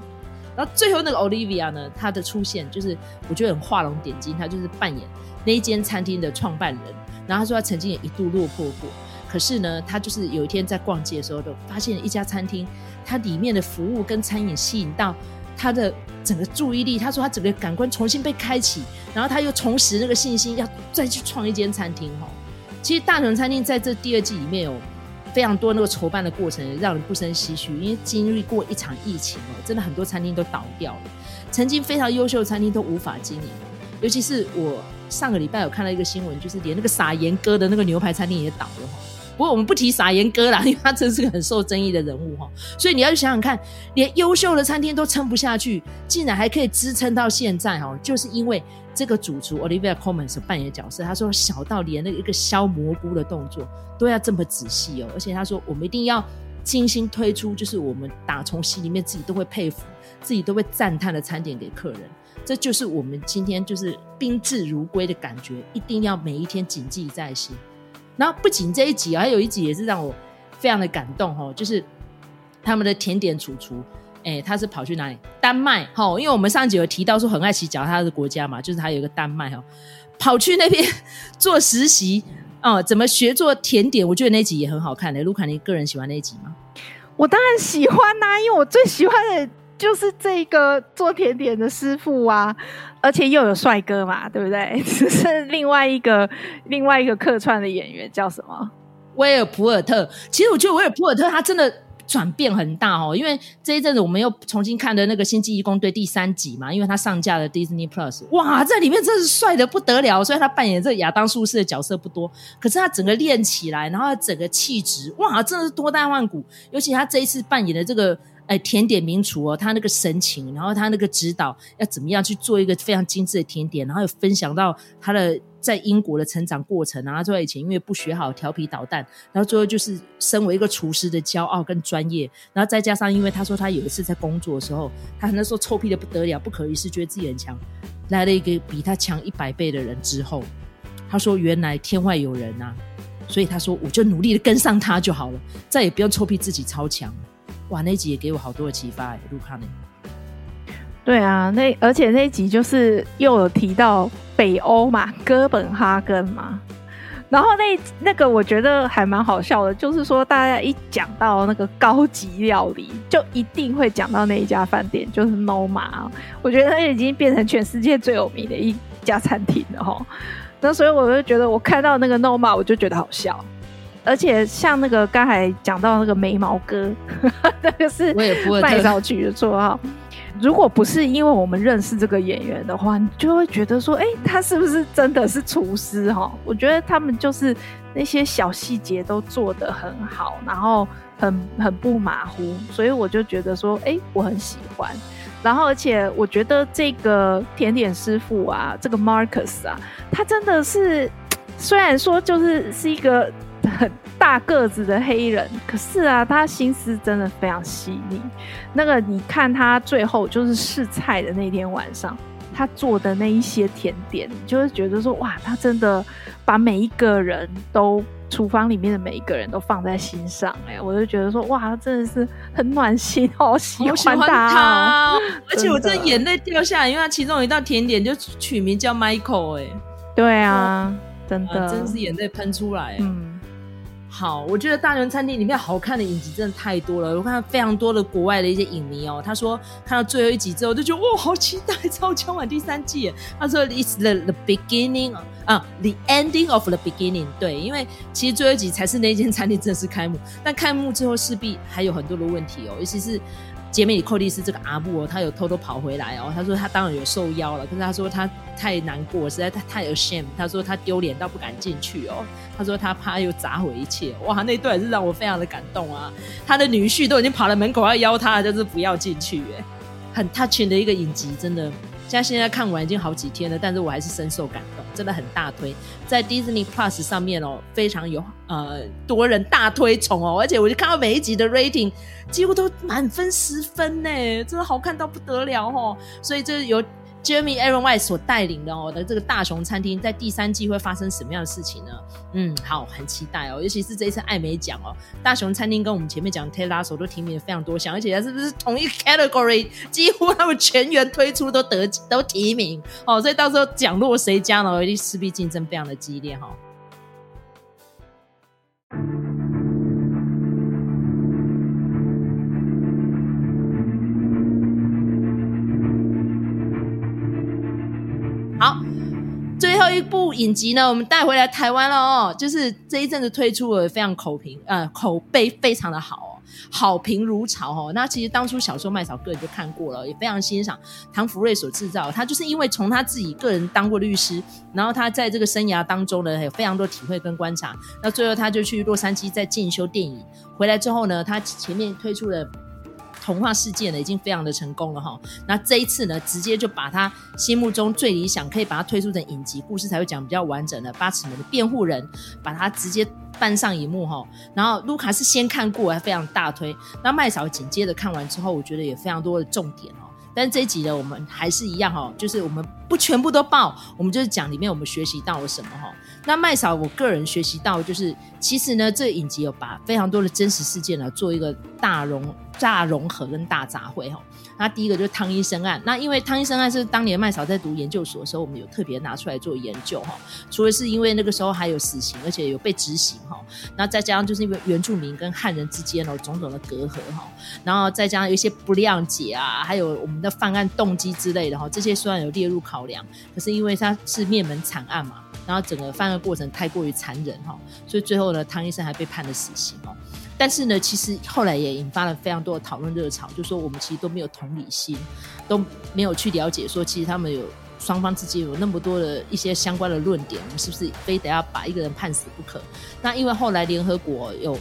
然后最后那个 Olivia 呢，她的出现就是我觉得很画龙点睛，她就是扮演那一间餐厅的创办人。然后她说她曾经也一度落魄过，可是呢，她就是有一天在逛街的时候，就发现一家餐厅，它里面的服务跟餐饮吸引到她的整个注意力。她说她整个感官重新被开启，然后她又重拾那个信心，要再去创一间餐厅。哈，其实大成餐厅在这第二季里面有。非常多那个筹办的过程让人不胜唏嘘，因为经历过一场疫情哦，真的很多餐厅都倒掉了，曾经非常优秀的餐厅都无法经营。尤其是我上个礼拜有看到一个新闻，就是连那个撒盐哥的那个牛排餐厅也倒了。不过我们不提撒盐哥啦，因为他真是个很受争议的人物哈。所以你要去想想看，连优秀的餐厅都撑不下去，竟然还可以支撑到现在哈，就是因为。这个主厨 Olivia Colman 所扮演的角色，他说小到连那一个削蘑菇的动作都要这么仔细哦，而且他说我们一定要精心推出，就是我们打从心里面自己都会佩服、自己都会赞叹的餐点给客人，这就是我们今天就是宾至如归的感觉，一定要每一天谨记在心。然后不仅这一集，还有一集也是让我非常的感动哦，就是他们的甜点主厨。哎、欸，他是跑去哪里？丹麦哈，因为我们上集有提到说很爱骑脚踏的国家嘛，就是他有一个丹麦哈，跑去那边 做实习哦，怎么学做甜点？我觉得那集也很好看的。卢卡，你个人喜欢那集吗？我当然喜欢呐、啊，因为我最喜欢的就是这个做甜点的师傅啊，而且又有帅哥嘛，对不对？只是另外一个另外一个客串的演员叫什么？威尔普尔特。其实我觉得威尔普尔特他真的。转变很大哦，因为这一阵子我们又重新看的那个《星际异攻队》第三集嘛，因为他上架了 Disney Plus，哇，在里面真是帅的不得了。虽然他扮演这亚当术士的角色不多，可是他整个练起来，然后整个气质，哇，真的是脱胎换骨。尤其他这一次扮演的这个。哎，甜点名厨哦，他那个神情，然后他那个指导要怎么样去做一个非常精致的甜点，然后有分享到他的在英国的成长过程，然后在以前因为不学好调皮捣蛋，然后最后就是身为一个厨师的骄傲跟专业，然后再加上因为他说他有一次在工作的时候，他那时候臭屁的不得了，不可一世，觉得自己很强，来了一个比他强一百倍的人之后，他说原来天外有人啊，所以他说我就努力的跟上他就好了，再也不用臭屁自己超强。哇，那集也给我好多的启发哎，卢卡内。对啊，那而且那一集就是又有提到北欧嘛，哥本哈根嘛，然后那那个我觉得还蛮好笑的，就是说大家一讲到那个高级料理，就一定会讲到那一家饭店，就是 Noma。我觉得它已经变成全世界最有名的一家餐厅了哈。那所以我就觉得，我看到那个 Noma，我就觉得好笑。而且像那个刚才讲到那个眉毛哥，那个是麦兆菊的绰号。如果不是因为我们认识这个演员的话，你就会觉得说，哎、他是不是真的是厨师？哈，我觉得他们就是那些小细节都做得很好，然后很很不马虎，所以我就觉得说，哎、我很喜欢。然后而且我觉得这个甜点师傅啊，这个 Marcus 啊，他真的是虽然说就是是一个。很大个子的黑人，可是啊，他心思真的非常细腻。那个，你看他最后就是试菜的那天晚上，他做的那一些甜点，就会觉得说哇，他真的把每一个人都厨房里面的每一个人都放在心上，哎，我就觉得说哇，他真的是很暖心，好喜欢他，而且我真的眼泪掉下来，因为他其中有一道甜点就取名叫 Michael，哎，对啊，真的，真是眼泪喷出来，嗯。好，我觉得大熊餐厅里面好看的影集真的太多了。我看到非常多的国外的一些影迷哦，他说看到最后一集之后就觉得哇，好期待，超敲碗第三季。他说 It's the the beginning 啊，the ending of the beginning。对，因为其实最后一集才是那间餐厅正式开幕，但开幕之后势必还有很多的问题哦，尤其是。杰米里·寇蒂斯这个阿布哦，他有偷偷跑回来哦。他说他当然有受邀了，可是他说他太难过，实在太太 ashamed。他说他丢脸到不敢进去哦。他说他怕又砸毁一切。哇，那段是让我非常的感动啊。他的女婿都已经跑到门口要邀他了，就是不要进去哎，很 touching 的一个影集，真的。像现在看完已经好几天了，但是我还是深受感动，真的很大推，在 Disney Plus 上面哦，非常有呃多人大推崇哦，而且我就看到每一集的 rating 几乎都满分十分呢，真的好看到不得了哦，所以这有。Jimmy Aaron White 所带领的哦的这个大熊餐厅，在第三季会发生什么样的事情呢？嗯，好，很期待哦，尤其是这一次艾美奖哦，大熊餐厅跟我们前面讲的 taylor 都提名了非常多项，而且它是不是同一 category，几乎他们全员推出都得都提名哦，所以到时候奖落谁家呢？一定势必竞争非常的激烈哈。一部影集呢，我们带回来台湾了哦。就是这一阵子推出了非常口评，呃，口碑非常的好哦，好评如潮哦。那其实当初小时候麦嫂个人就看过了，也非常欣赏唐福瑞所制造。他就是因为从他自己个人当过律师，然后他在这个生涯当中呢，有非常多体会跟观察。那最后他就去洛杉矶再进修电影，回来之后呢，他前面推出了。童话世界呢，已经非常的成功了哈。那这一次呢，直接就把他心目中最理想，可以把它推出成影集故事才会讲比较完整的八尺门的辩护人，把它直接搬上荧幕哈。然后卢卡是先看过，还非常大推。那麦嫂紧接着看完之后，我觉得也非常多的重点哦。但是这一集呢，我们还是一样哈，就是我们不全部都报，我们就是讲里面我们学习到了什么哈。那麦嫂，我个人学习到就是，其实呢，这影集有把非常多的真实事件呢做一个大融大融合跟大杂烩哈。那第一个就是汤医生案，那因为汤医生案是当年麦嫂在读研究所的时候，我们有特别拿出来做研究哈。除了是因为那个时候还有死刑，而且有被执行哈，那再加上就是因为原住民跟汉人之间哦种种的隔阂哈，然后再加上有一些不谅解啊，还有我们的犯案动机之类的哈，这些虽然有列入考量，可是因为它是灭门惨案嘛。然后整个犯案过程太过于残忍哈，所以最后呢，汤医生还被判了死刑哦。但是呢，其实后来也引发了非常多的讨论热潮，就说我们其实都没有同理心，都没有去了解说，其实他们有双方之间有那么多的一些相关的论点，我们是不是非得要把一个人判死不可？那因为后来联合国有。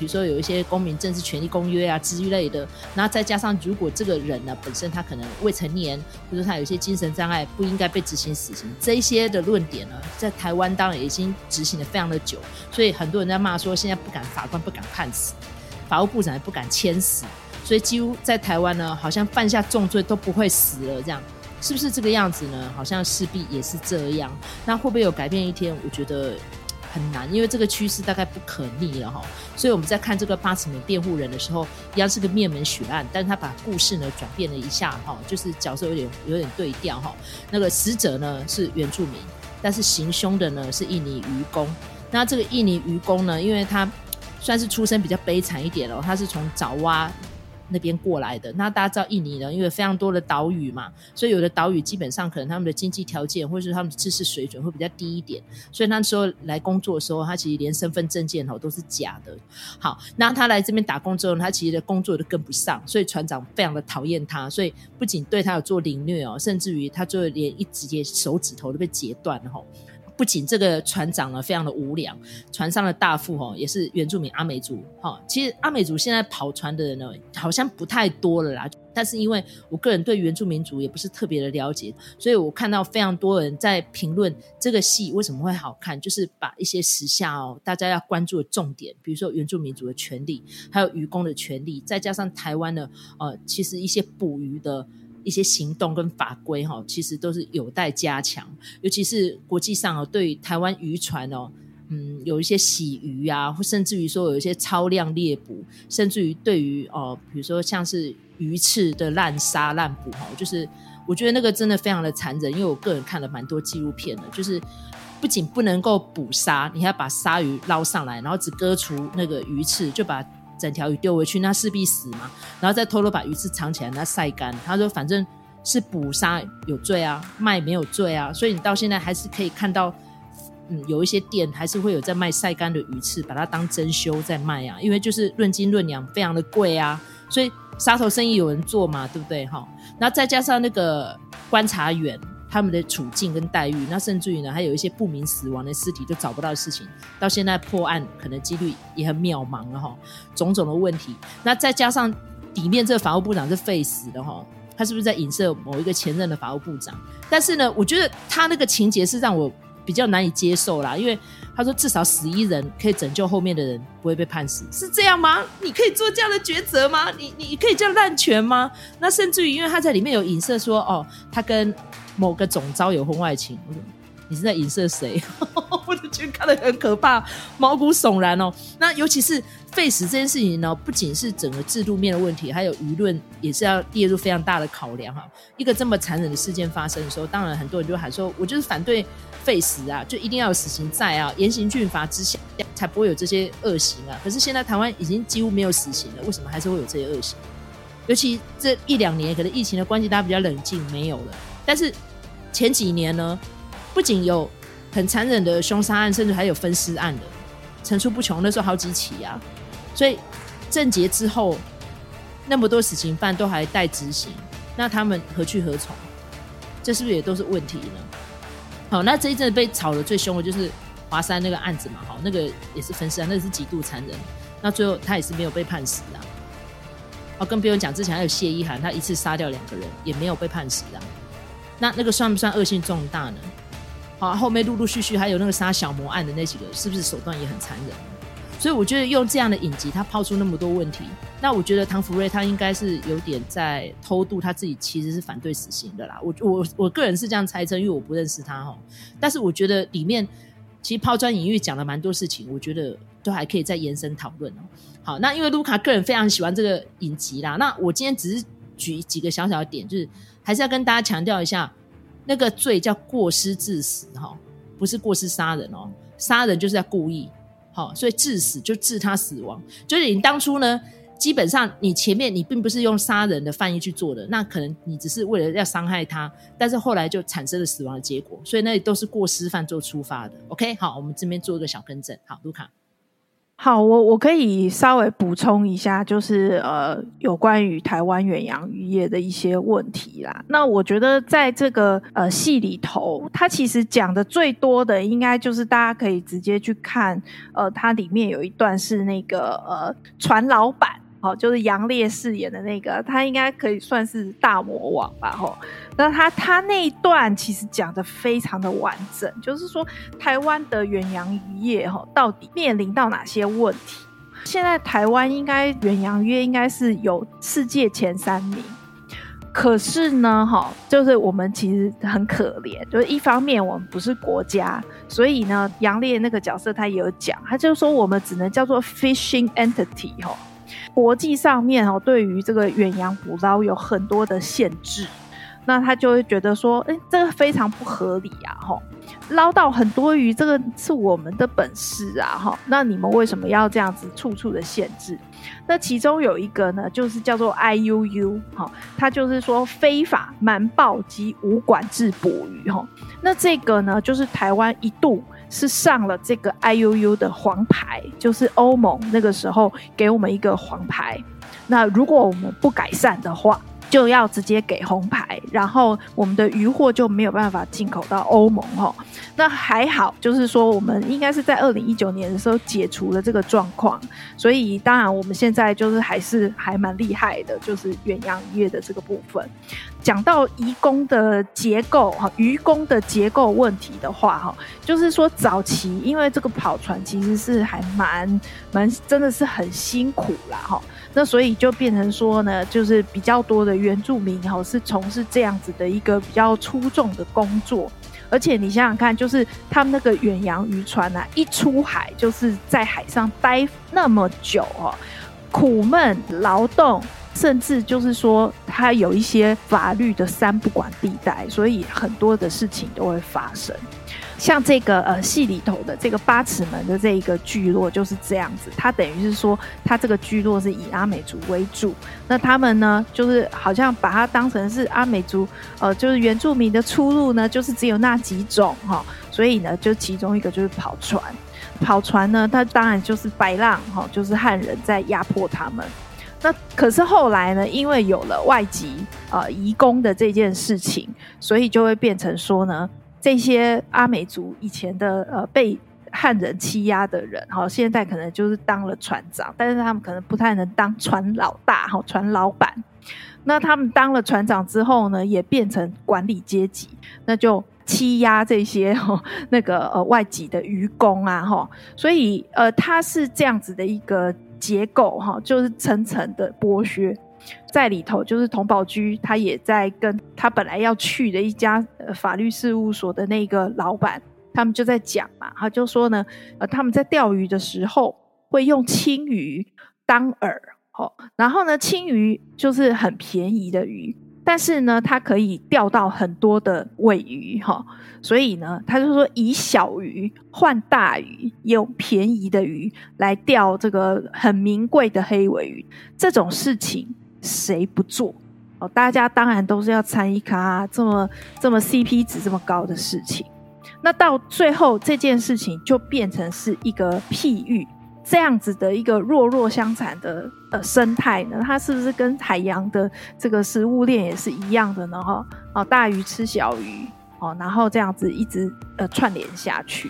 比如说有一些公民政治权利公约啊之类的，然后再加上如果这个人呢本身他可能未成年，或者他有一些精神障碍，不应该被执行死刑，这一些的论点呢，在台湾当然已经执行的非常的久，所以很多人在骂说现在不敢法官不敢判死，法务部长也不敢签死，所以几乎在台湾呢，好像犯下重罪都不会死了，这样是不是这个样子呢？好像势必也是这样，那会不会有改变一天？我觉得。很难，因为这个趋势大概不可逆了哈。所以我们在看这个八尺门辩护人的时候，一样是个灭门血案，但是他把故事呢转变了一下哈，就是角色有点有点对调哈。那个死者呢是原住民，但是行凶的呢是印尼渔工。那这个印尼渔工呢，因为他算是出身比较悲惨一点哦，他是从爪哇。那边过来的，那大家知道印尼呢，因为非常多的岛屿嘛，所以有的岛屿基本上可能他们的经济条件或者是他们的知识水准会比较低一点，所以那时候来工作的时候，他其实连身份证件哦都是假的。好，那他来这边打工之后，他其实的工作都跟不上，所以船长非常的讨厌他，所以不仅对他有做凌虐哦，甚至于他就连一直接手指头都被截断了吼。不仅这个船长呢非常的无良，船上的大副哦也是原住民阿美族哈。其实阿美族现在跑船的人呢好像不太多了啦。但是因为我个人对原住民族也不是特别的了解，所以我看到非常多人在评论这个戏为什么会好看，就是把一些时下哦大家要关注的重点，比如说原住民族的权利，还有渔工的权利，再加上台湾的呃其实一些捕鱼的。一些行动跟法规哈，其实都是有待加强，尤其是国际上哦，对台湾渔船哦，嗯，有一些洗鱼啊，或甚至于说有一些超量猎捕，甚至于对于哦，比如说像是鱼翅的滥杀滥捕哈，就是我觉得那个真的非常的残忍，因为我个人看了蛮多纪录片的，就是不仅不能够捕杀，你还要把鲨鱼捞上来，然后只割除那个鱼翅，就把。整条鱼丢回去，那势必死嘛。然后再偷偷把鱼翅藏起来，那晒干。他说，反正是捕杀有罪啊，卖没有罪啊。所以你到现在还是可以看到，嗯，有一些店还是会有在卖晒干的鱼翅，把它当珍馐在卖啊。因为就是论斤论两，非常的贵啊。所以杀头生意有人做嘛，对不对？哈。然后再加上那个观察员。他们的处境跟待遇，那甚至于呢，还有一些不明死亡的尸体都找不到的事情，到现在破案可能几率也很渺茫了哈。种种的问题，那再加上底面这个法务部长是废死的哈，他是不是在影射某一个前任的法务部长？但是呢，我觉得他那个情节是让我比较难以接受啦，因为他说至少死一人可以拯救后面的人不会被判死，是这样吗？你可以做这样的抉择吗？你你可以这样滥权吗？那甚至于因为他在里面有影射说哦，他跟某个总招有婚外情，你是在影射谁？我就觉得看得很可怕，毛骨悚然哦。那尤其是废死这件事情呢，不仅是整个制度面的问题，还有舆论也是要列入非常大的考量哈。一个这么残忍的事件发生的时候，当然很多人就喊说，我就是反对废死啊，就一定要有死刑在啊，严刑峻法之下才不会有这些恶行啊。可是现在台湾已经几乎没有死刑了，为什么还是会有这些恶行？尤其这一两年，可能疫情的关系，大家比较冷静，没有了。但是前几年呢，不仅有很残忍的凶杀案，甚至还有分尸案的层出不穷，那时候好几起啊。所以郑捷之后，那么多死刑犯都还待执行，那他们何去何从？这是不是也都是问题呢？好，那这一阵被炒得最凶的就是华山那个案子嘛，好，那个也是分尸案，那是极度残忍。那最后他也是没有被判死啊。哦，更不用讲之前还有谢依涵，他一次杀掉两个人，也没有被判死啊。那那个算不算恶性重大呢？好，后面陆陆续续还有那个杀小魔案的那几个，是不是手段也很残忍？所以我觉得用这样的影集，他抛出那么多问题，那我觉得唐福瑞他应该是有点在偷渡，他自己其实是反对死刑的啦。我我我个人是这样猜测，因为我不认识他哈。但是我觉得里面其实抛砖引玉讲了蛮多事情，我觉得都还可以再延伸讨论哦。好，那因为卢卡个人非常喜欢这个影集啦，那我今天只是举几个小小的点，就是。还是要跟大家强调一下，那个罪叫过失致死，哈，不是过失杀人哦，杀人就是要故意，好，所以致死就致他死亡，就是你当初呢，基本上你前面你并不是用杀人的犯意去做的，那可能你只是为了要伤害他，但是后来就产生了死亡的结果，所以那里都是过失犯做出发的，OK，好，我们这边做一个小更正，好，卢卡。好，我我可以稍微补充一下，就是呃，有关于台湾远洋渔业的一些问题啦。那我觉得在这个呃戏里头，它其实讲的最多的，应该就是大家可以直接去看，呃，它里面有一段是那个呃船老板。好，就是杨烈饰演的那个，他应该可以算是大魔王吧？吼，那他他那一段其实讲的非常的完整，就是说台湾的远洋渔业哈，到底面临到哪些问题？现在台湾应该远洋渔业应该是有世界前三名，可是呢，哈，就是我们其实很可怜，就是一方面我们不是国家，所以呢，杨烈那个角色他也有讲，他就说我们只能叫做 fishing entity 哈。国际上面哦，对于这个远洋捕捞有很多的限制，那他就会觉得说，哎，这个非常不合理啊！吼，捞到很多鱼，这个是我们的本事啊！哈，那你们为什么要这样子处处的限制？那其中有一个呢，就是叫做 IUU，哈，它就是说非法瞒报及无管制捕鱼，哈，那这个呢，就是台湾一度。是上了这个 IUU 的黄牌，就是欧盟那个时候给我们一个黄牌。那如果我们不改善的话，就要直接给红牌，然后我们的渔获就没有办法进口到欧盟哈。那还好，就是说我们应该是在二零一九年的时候解除了这个状况，所以当然我们现在就是还是还蛮厉害的，就是远洋渔业的这个部分。讲到移工的结构哈，渔工的结构问题的话哈，就是说早期因为这个跑船其实是还蛮蛮真的是很辛苦啦哈。那所以就变成说呢，就是比较多的原住民哈是从事这样子的一个比较粗重的工作，而且你想想看，就是他们那个远洋渔船啊，一出海就是在海上待那么久哦，苦闷劳动。甚至就是说，它有一些法律的三不管地带，所以很多的事情都会发生。像这个呃戏里头的这个八尺门的这一个聚落就是这样子，它等于是说，它这个聚落是以阿美族为主，那他们呢，就是好像把它当成是阿美族，呃，就是原住民的出路呢，就是只有那几种哈，所以呢，就其中一个就是跑船，跑船呢，它当然就是白浪哈，就是汉人在压迫他们。那可是后来呢，因为有了外籍呃移工的这件事情，所以就会变成说呢，这些阿美族以前的呃被汉人欺压的人，哈，现在可能就是当了船长，但是他们可能不太能当船老大，哈，船老板。那他们当了船长之后呢，也变成管理阶级，那就欺压这些哈 那个呃外籍的渔工啊，哈，所以呃他是这样子的一个。结构哈，就是层层的剥削，在里头就是童宝居，他也在跟他本来要去的一家法律事务所的那个老板，他们就在讲嘛，他就说呢，呃，他们在钓鱼的时候会用青鱼当饵，哈，然后呢，青鱼就是很便宜的鱼。但是呢，它可以钓到很多的鮪鱼哈，所以呢，他就说以小鱼换大鱼，用便宜的鱼来钓这个很名贵的黑鮪鱼，这种事情谁不做？哦，大家当然都是要参与卡这么这么 CP 值这么高的事情。那到最后这件事情就变成是一个譬喻。这样子的一个弱弱相残的呃生态呢，它是不是跟海洋的这个食物链也是一样的呢？哈，哦，大鱼吃小鱼，哦，然后这样子一直呃串联下去，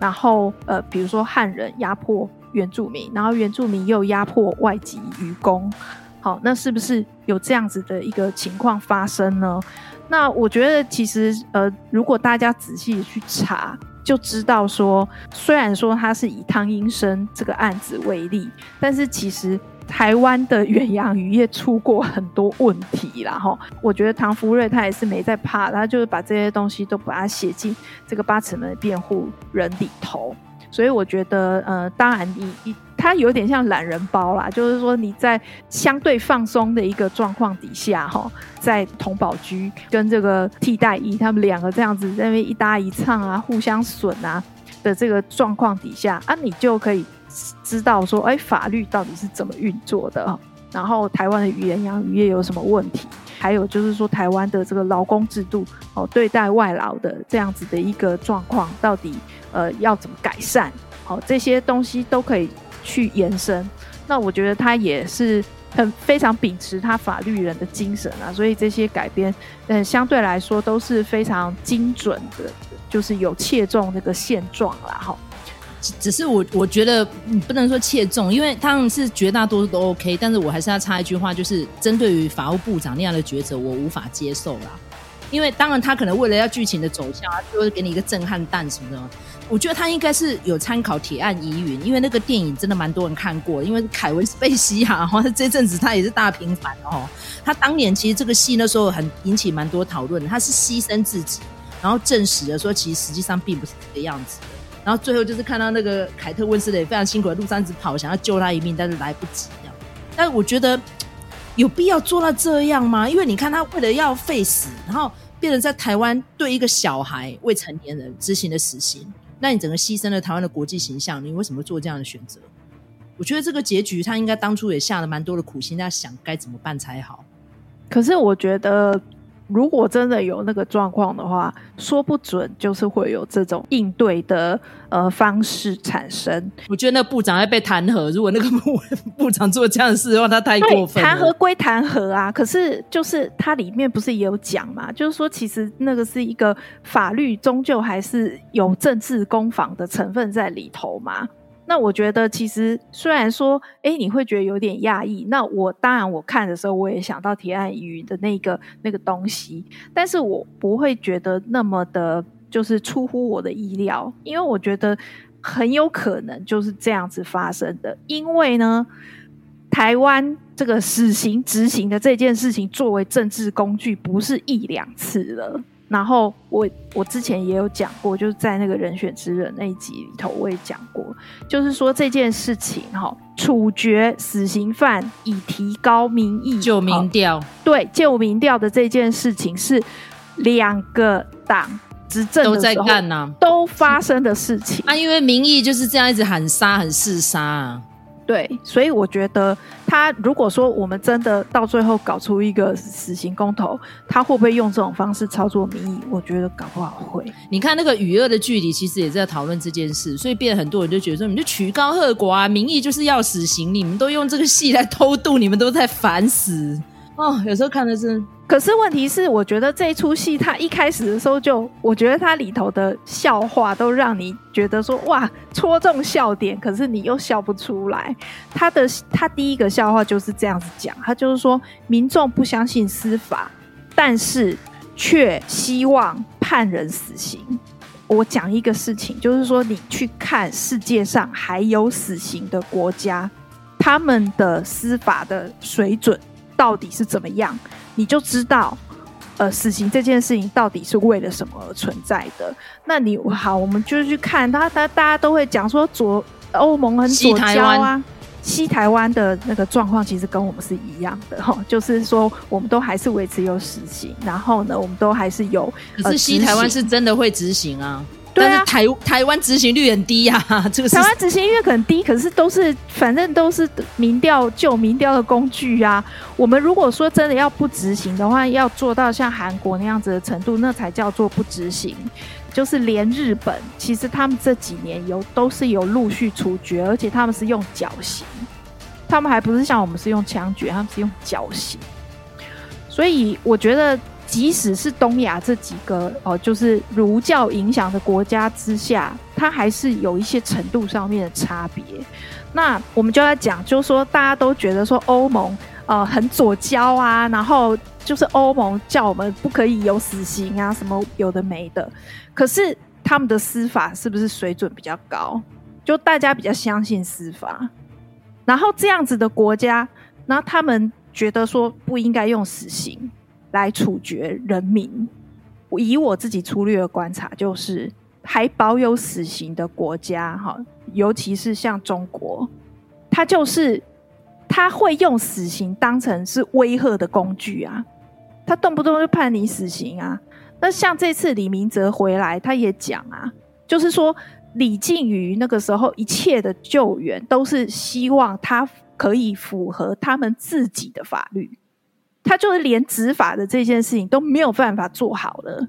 然后呃，比如说汉人压迫原住民，然后原住民又压迫外籍渔工，好，那是不是有这样子的一个情况发生呢？那我觉得其实呃，如果大家仔细去查。就知道说，虽然说他是以汤英生这个案子为例，但是其实台湾的远洋渔业出过很多问题啦哈。我觉得唐福瑞他也是没在怕，他就是把这些东西都把它写进这个八尺门的辩护人里头。所以我觉得，呃，当然你你它有点像懒人包啦，就是说你在相对放松的一个状况底下，哈，在同宝居跟这个替代役他们两个这样子在那边一搭一唱啊，互相损啊的这个状况底下啊，你就可以知道说，哎，法律到底是怎么运作的，然后台湾的远洋渔业有什么问题？还有就是说，台湾的这个劳工制度哦，对待外劳的这样子的一个状况，到底呃要怎么改善？好，这些东西都可以去延伸。那我觉得他也是很非常秉持他法律人的精神啊，所以这些改编嗯相对来说都是非常精准的，就是有切中那个现状啦，哈。只是我我觉得你不能说切中，因为他们是绝大多数都 OK，但是我还是要插一句话，就是针对于法务部长那样的抉择，我无法接受啦。因为当然他可能为了要剧情的走向，他就会给你一个震撼弹什么的。我觉得他应该是有参考《铁案疑云》，因为那个电影真的蛮多人看过，因为凯文·史贝西哈，这阵子他也是大平凡哦。他当年其实这个戏那时候很引起蛮多讨论，他是牺牲自己，然后证实了说其实实际上并不是这个样子。然后最后就是看到那个凯特温丝蕾非常辛苦的路上一直跑，想要救他一命，但是来不及这样。但我觉得有必要做到这样吗？因为你看他为了要废死，然后变成在台湾对一个小孩未成年人执行的死刑，那你整个牺牲了台湾的国际形象，你为什么做这样的选择？我觉得这个结局他应该当初也下了蛮多的苦心，在想该怎么办才好。可是我觉得。如果真的有那个状况的话，说不准就是会有这种应对的呃方式产生。我觉得那个部长要被弹劾，如果那个部 部长做这样的事的话，他太过分了。弹劾归弹劾啊，可是就是它里面不是也有讲嘛？就是说其实那个是一个法律，终究还是有政治攻防的成分在里头嘛。那我觉得，其实虽然说，哎，你会觉得有点讶异。那我当然，我看的时候，我也想到提案语的那个那个东西，但是我不会觉得那么的，就是出乎我的意料，因为我觉得很有可能就是这样子发生的。因为呢，台湾这个死刑执行的这件事情作为政治工具，不是一两次了。然后我我之前也有讲过，就是在那个人选之人那一集里头，我也讲过，就是说这件事情哈，处决死刑犯以提高民意、救民调，对，救民调的这件事情是两个党执政都在干呢、啊，都发生的事情啊，因为民意就是这样一直喊杀、很嗜杀啊。对，所以我觉得他如果说我们真的到最后搞出一个死刑公投，他会不会用这种方式操作民意？我觉得搞不好会。你看那个与恶的距离，其实也在讨论这件事，所以变很多人就觉得说，你就曲高和寡啊，民意就是要死刑，你们都用这个戏来偷渡，你们都在反死。哦，有时候看的是，可是问题是，我觉得这出戏，它一开始的时候就，我觉得它里头的笑话都让你觉得说，哇，戳中笑点，可是你又笑不出来。他的他第一个笑话就是这样子讲，他就是说，民众不相信司法，但是却希望判人死刑。我讲一个事情，就是说，你去看世界上还有死刑的国家，他们的司法的水准。到底是怎么样，你就知道，呃，死刑这件事情到底是为了什么而存在的。那你好，我们就去看他，他大家都会讲说左欧盟很左交啊，西台湾的那个状况其实跟我们是一样的哈，就是说我们都还是维持有死刑，然后呢，我们都还是有，可是西台湾是真的会执行啊。但是台台湾执行率很低呀，啊，这个是台湾执行率很低，可是都是反正都是民调旧民调的工具啊。我们如果说真的要不执行的话，要做到像韩国那样子的程度，那才叫做不执行。就是连日本，其实他们这几年有都是有陆续处决，而且他们是用绞刑，他们还不是像我们是用枪决，他们是用绞刑。所以我觉得。即使是东亚这几个哦，就是儒教影响的国家之下，它还是有一些程度上面的差别。那我们就要讲，就是说大家都觉得说欧盟呃很左交啊，然后就是欧盟叫我们不可以有死刑啊，什么有的没的。可是他们的司法是不是水准比较高？就大家比较相信司法，然后这样子的国家，那他们觉得说不应该用死刑。来处决人民，以我自己粗略的观察，就是还保有死刑的国家，哈，尤其是像中国，他就是他会用死刑当成是威吓的工具啊，他动不动就判你死刑啊。那像这次李明哲回来，他也讲啊，就是说李靖宇那个时候一切的救援，都是希望他可以符合他们自己的法律。他就是连执法的这件事情都没有办法做好了，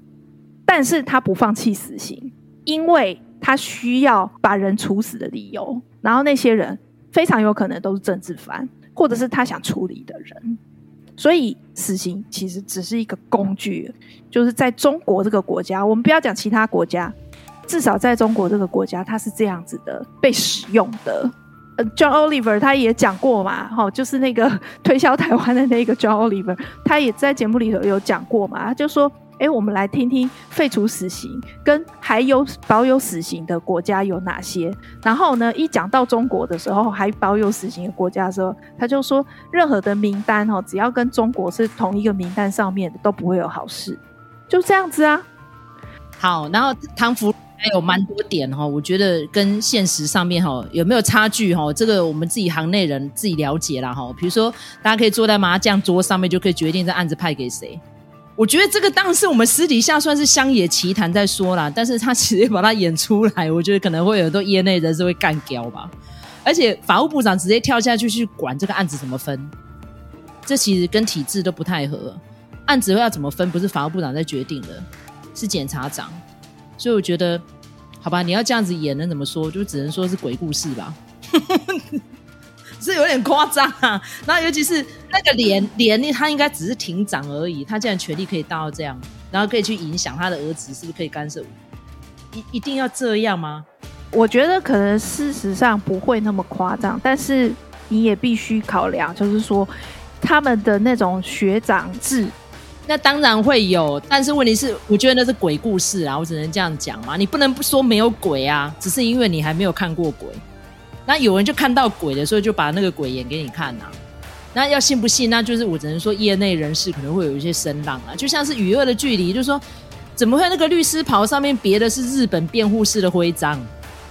但是他不放弃死刑，因为他需要把人处死的理由，然后那些人非常有可能都是政治犯，或者是他想处理的人，所以死刑其实只是一个工具，就是在中国这个国家，我们不要讲其他国家，至少在中国这个国家，它是这样子的被使用的。呃，John Oliver 他也讲过嘛，哈，就是那个 推销台湾的那个 John Oliver，他也在节目里头有讲过嘛，他就说，哎，我们来听听废除死刑跟还有保有死刑的国家有哪些。然后呢，一讲到中国的时候，还保有死刑的国家的时候，他就说，任何的名单哦，只要跟中国是同一个名单上面的，都不会有好事，就这样子啊。好，然后唐福。还有蛮多点哈，我觉得跟现实上面哈有没有差距哈，这个我们自己行内人自己了解啦哈。比如说，大家可以坐在麻将桌上面就可以决定这案子派给谁。我觉得这个当然是我们私底下算是乡野奇谈在说啦，但是他直接把它演出来，我觉得可能会有很多业内人士会干掉吧。而且法务部长直接跳下去去管这个案子怎么分，这其实跟体制都不太合。案子要怎么分，不是法务部长在决定的，是检察长。所以我觉得，好吧，你要这样子演，能怎么说？就只能说是鬼故事吧，是有点夸张啊。然后尤其是那个连连，他应该只是庭长而已，他竟然权力可以大到这样，然后可以去影响他的儿子，是不是可以干涉？一一定要这样吗？我觉得可能事实上不会那么夸张，但是你也必须考量，就是说他们的那种学长制。那当然会有，但是问题是，我觉得那是鬼故事啊，我只能这样讲嘛。你不能不说没有鬼啊，只是因为你还没有看过鬼。那有人就看到鬼的时候，就把那个鬼演给你看呐、啊。那要信不信？那就是我只能说，业内人士可能会有一些声浪啊。就像是《与恶的距离》，就是说，怎么会那个律师袍上面别的是日本辩护士的徽章？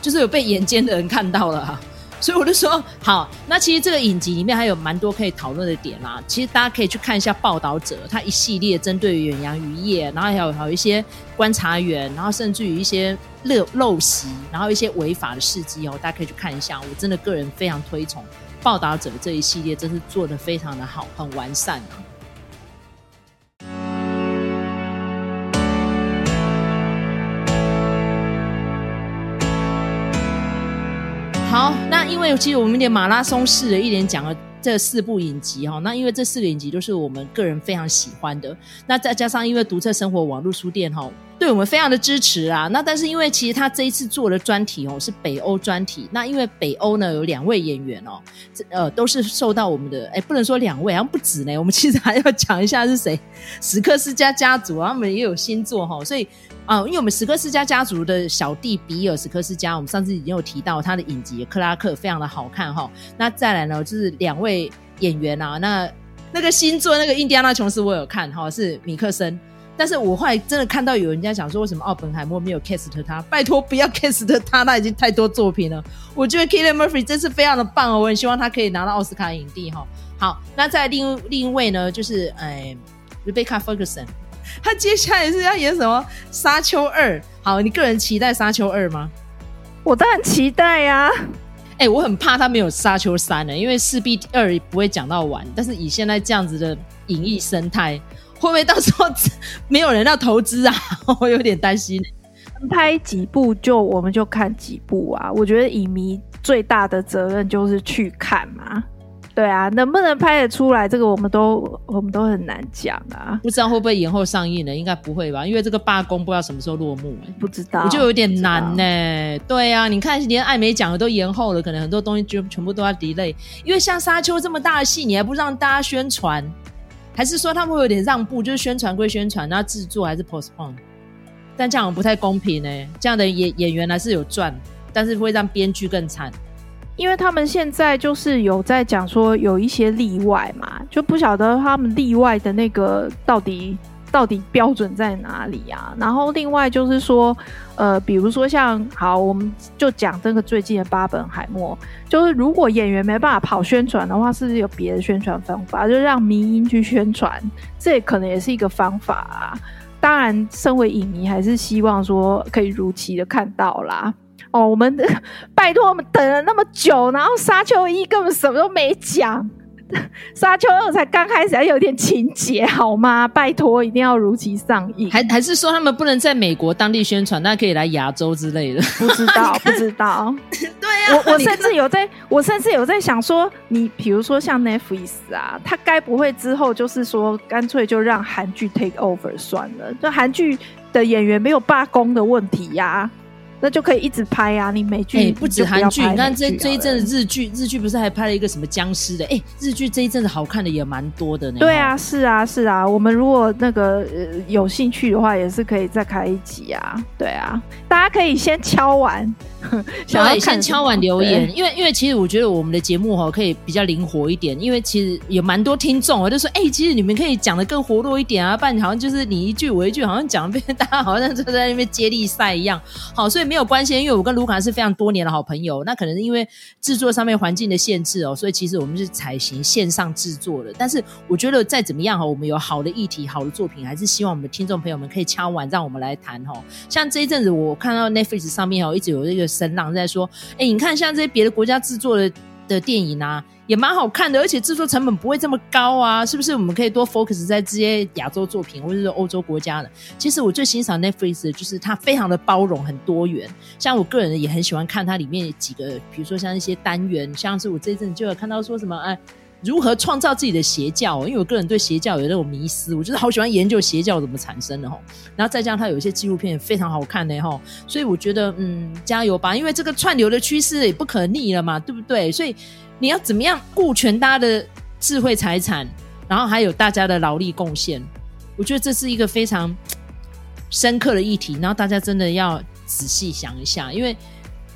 就是有被眼尖的人看到了、啊。所以我就说，好，那其实这个影集里面还有蛮多可以讨论的点啦。其实大家可以去看一下报道者，他一系列针对远洋渔业，然后还有还有一些观察员，然后甚至于一些陋陋习，然后一些违法的事迹哦，大家可以去看一下。我真的个人非常推崇报道者这一系列，真是做的非常的好，很完善啊。好，那因为其实我们连马拉松式的一连讲了这四部影集哈，那因为这四个影集都是我们个人非常喜欢的，那再加上因为读册生活网络书店哈。对我们非常的支持啊！那但是因为其实他这一次做的专题哦是北欧专题，那因为北欧呢有两位演员哦，这呃都是受到我们的哎不能说两位好像不止呢，我们其实还要讲一下是谁，史克斯家家族，他们也有新作哈，所以啊、因为我们史克斯家家族的小弟比尔史克斯家，我们上次已经有提到他的影集克拉克非常的好看哈，那再来呢就是两位演员啊，那那个新作那个印第安纳琼斯我有看哈，是米克森。但是我后来真的看到有人家讲说，为什么奥本海默没有 cast 他？拜托不要 cast 他，他已经太多作品了。我觉得 Killian Murphy 真是非常的棒哦，我很希望他可以拿到奥斯卡影帝哈。好，那在另另一位呢，就是哎，Rebecca Ferguson，他接下来是要演什么《沙丘二》？好，你个人期待《沙丘二》吗？我当然期待呀、啊。哎，我很怕他没有《沙丘三》呢，因为势必二不会讲到完。但是以现在这样子的影艺生态。会不会到时候没有人要投资啊？我有点担心。拍几部就我们就看几部啊。我觉得影迷最大的责任就是去看嘛。对啊，能不能拍得出来，这个我们都我们都很难讲啊。不知道会不会延后上映呢？应该不会吧，因为这个罢工不知道什么时候落幕。不知道，我就有点难呢。对啊，你看连艾美奖的都延后了，可能很多东西就全部都要 delay。因为像沙丘这么大的戏，你还不让大家宣传？还是说他们会有点让步，就是宣传归宣传，那制作还是 postpone，但这样不太公平呢、欸。这样的演演员还是有赚，但是会让编剧更惨，因为他们现在就是有在讲说有一些例外嘛，就不晓得他们例外的那个到底。到底标准在哪里啊？然后另外就是说，呃，比如说像好，我们就讲这个最近的巴本海默，就是如果演员没办法跑宣传的话，是不是有别的宣传方法，就让迷音去宣传？这也可能也是一个方法啊。当然，身为影迷还是希望说可以如期的看到啦。哦，我们 拜托我们等了那么久，然后沙丘一根本什么都没讲。沙丘二才刚开始，还有点情节好吗？拜托，一定要如期上映。还还是说他们不能在美国当地宣传，那可以来亚洲之类的？不知道，不知道。对啊，我我甚至有在，我甚至有在想说，你比如说像 Netflix 啊，他该不会之后就是说，干脆就让韩剧 take over 算了？就韩剧的演员没有罢工的问题呀、啊。那就可以一直拍啊！你美剧、欸、不止韩剧，那这这一阵子日剧，日剧不是还拍了一个什么僵尸的？哎、欸，日剧这一阵子好看的也蛮多的呢。对啊，是啊，是啊。我们如果那个、呃、有兴趣的话，也是可以再开一集啊。对啊，大家可以先敲完，想要先敲完留言，因为因为其实我觉得我们的节目哈可以比较灵活一点，因为其实有蛮多听众，我就说哎、欸，其实你们可以讲的更活络一点啊，不然好像就是你一句我一句，好像讲的 大家好像就在那边接力赛一样。好，所以。没有关系，因为我跟卢卡是非常多年的好朋友。那可能是因为制作上面环境的限制哦，所以其实我们是采行线上制作的。但是我觉得再怎么样哈，我们有好的议题、好的作品，还是希望我们的听众朋友们可以敲碗，让我们来谈哈。像这一阵子，我看到 Netflix 上面哦，一直有这个声浪在说，哎，你看像这些别的国家制作的。的电影啊，也蛮好看的，而且制作成本不会这么高啊，是不是？我们可以多 focus 在这些亚洲作品，或者是欧洲国家的。其实我最欣赏 Netflix 的就是它非常的包容，很多元。像我个人也很喜欢看它里面几个，比如说像一些单元，像是我这一阵就有看到说什么，哎，如何创造自己的邪教？因为我个人对邪教有那种迷思，我就是好喜欢研究邪教怎么产生的哈。然后再加上它有一些纪录片也非常好看的哈，所以我觉得嗯，加油吧，因为这个串流的趋势也不可逆了嘛，对不对？所以。你要怎么样顾全大家的智慧财产，然后还有大家的劳力贡献？我觉得这是一个非常深刻的议题，然后大家真的要仔细想一下，因为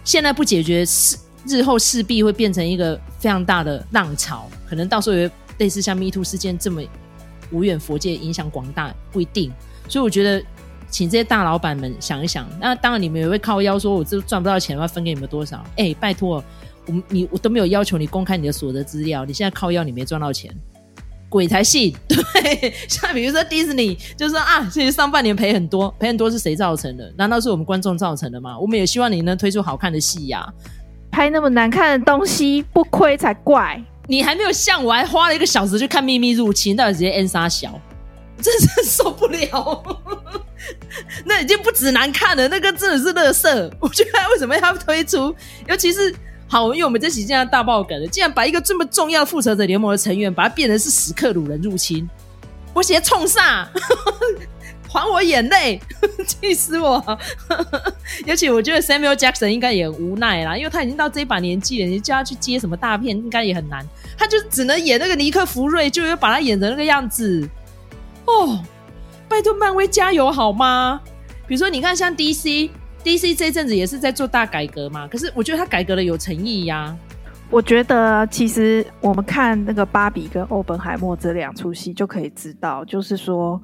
现在不解决是日后势必会变成一个非常大的浪潮，可能到时候也类似像 MeToo 事件这么无远佛界，影响广大，不一定。所以我觉得，请这些大老板们想一想。那当然，你们也会靠腰说，我这赚不到钱，我要分给你们多少？哎、拜托，我们你我都没有要求你公开你的所得资料，你现在靠腰，你没赚到钱。鬼才信！对，像比如说迪士尼，就说啊，其实上半年赔很多，赔很多是谁造成的？难道是我们观众造成的吗？我们也希望你能推出好看的戏呀、拍那么难看的东西不亏才怪！你还没有像我，还花了一个小时去看《秘密入侵》，到底直接 N 杀小，真是受不了！那已经不止难看了，那个真的是垃圾。我觉得为什么要推出？尤其是。好，因为我们这期竟然大爆梗了，竟然把一个这么重要复仇者联盟的成员，把它变成是史克鲁人入侵，我直接冲上，还我眼泪，气死我！尤其我觉得 Samuel Jackson 应该也很无奈啦，因为他已经到这一把年纪了，你叫他去接什么大片，应该也很难，他就只能演那个尼克福瑞，就要把他演成那个样子。哦，拜托漫威加油好吗？比如说，你看像 DC。DC 这阵子也是在做大改革嘛，可是我觉得他改革的有诚意呀、我觉得其实我们看那个芭比跟欧本海默这两出戏就可以知道，就是说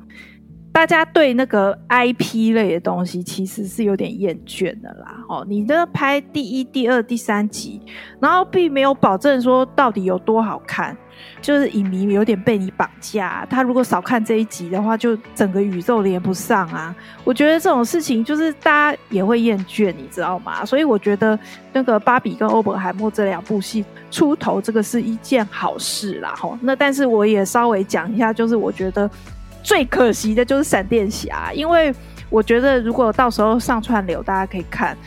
大家对那个 IP 类的东西其实是有点厌倦的啦。哦，你的拍第一、第二、第三集，然后并没有保证说到底有多好看。就是影迷有点被你绑架，他如果少看这一集的话，就整个宇宙连不上啊！我觉得这种事情就是大家也会厌倦，你知道吗？所以我觉得那个芭比跟欧本海默这两部戏出头，这个是一件好事啦。吼，那但是我也稍微讲一下，就是我觉得最可惜的就是闪电侠，因为我觉得如果到时候上串流，大家可以看。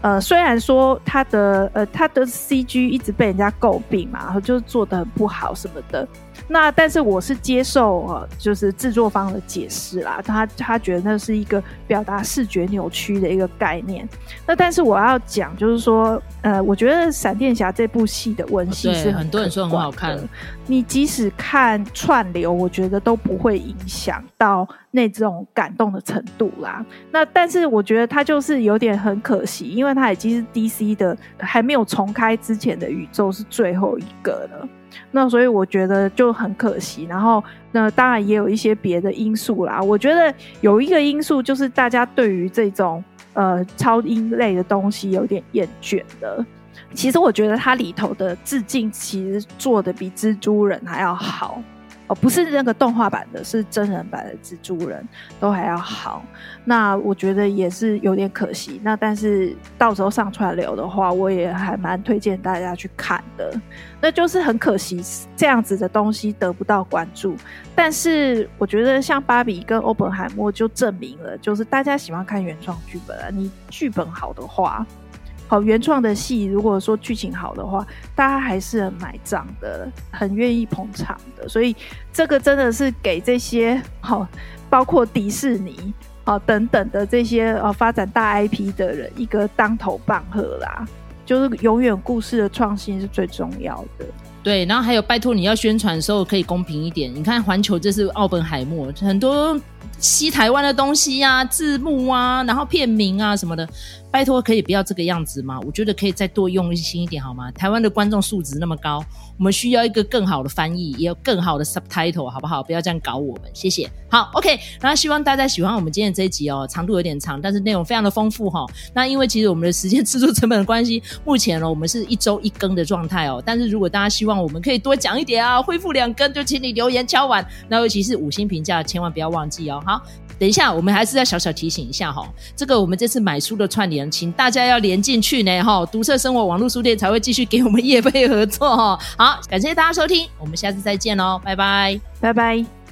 呃，虽然说他的呃他的 CG 一直被人家诟病嘛，然后就是做的很不好什么的。那但是我是接受呃，就是制作方的解释啦，他他觉得那是一个表达视觉扭曲的一个概念。那但是我要讲就是说，呃，我觉得闪电侠这部戏的文戏是很，很多人说很好看。你即使看串流，我觉得都不会影响到那种感动的程度啦。那但是我觉得他就是有点很可惜，因为他已经是 DC 的还没有重开之前的宇宙是最后一个了。那所以我觉得就很可惜，然后那当然也有一些别的因素啦。我觉得有一个因素就是大家对于这种呃超音类的东西有点厌倦了。其实我觉得它里头的致敬其实做的比蜘蛛人还要好。哦，不是那个动画版的，是真人版的蜘蛛人，都还要好。那我觉得也是有点可惜。那但是到时候上串流的话，我也还蛮推荐大家去看的。那就是很可惜，这样子的东西得不到关注。但是我觉得像芭比跟欧本海默就证明了，就是大家喜欢看原创剧本啊，你剧本好的话。原创的戏，如果说剧情好的话，大家还是很买账的，很愿意捧场的。所以这个真的是给这些好，包括迪士尼啊等等的这些呃发展大 IP 的人一个当头棒喝啦。就是永远故事的创新是最重要的。对，然后还有拜托你要宣传的时候可以公平一点。你看环球这是奥本海默，很多西台湾的东西啊，字幕啊，然后片名啊什么的。拜托，可以不要这个样子吗？我觉得可以再多用心一点，好吗？台湾的观众素质那么高，我们需要一个更好的翻译，也有更好的 subtitle，好不好？不要这样搞我们，谢谢。好，OK，那希望大家喜欢我们今天这一集哦，长度有点长，但是内容非常的丰富哈、哦。那因为其实我们的时间制作成本的关系，目前呢我们是一周一更的状态哦。但是如果大家希望我们可以多讲一点啊，恢复两更，就请你留言敲碗。那尤其是五星评价，千万不要忘记哦。好。等一下，我们还是要小小提醒一下哈，这个我们这次买书的串联，请大家要连进去呢哈，读册生活网络书店才会继续给我们业配合作哈。好，感谢大家收听，我们下次再见喽，拜拜，拜拜。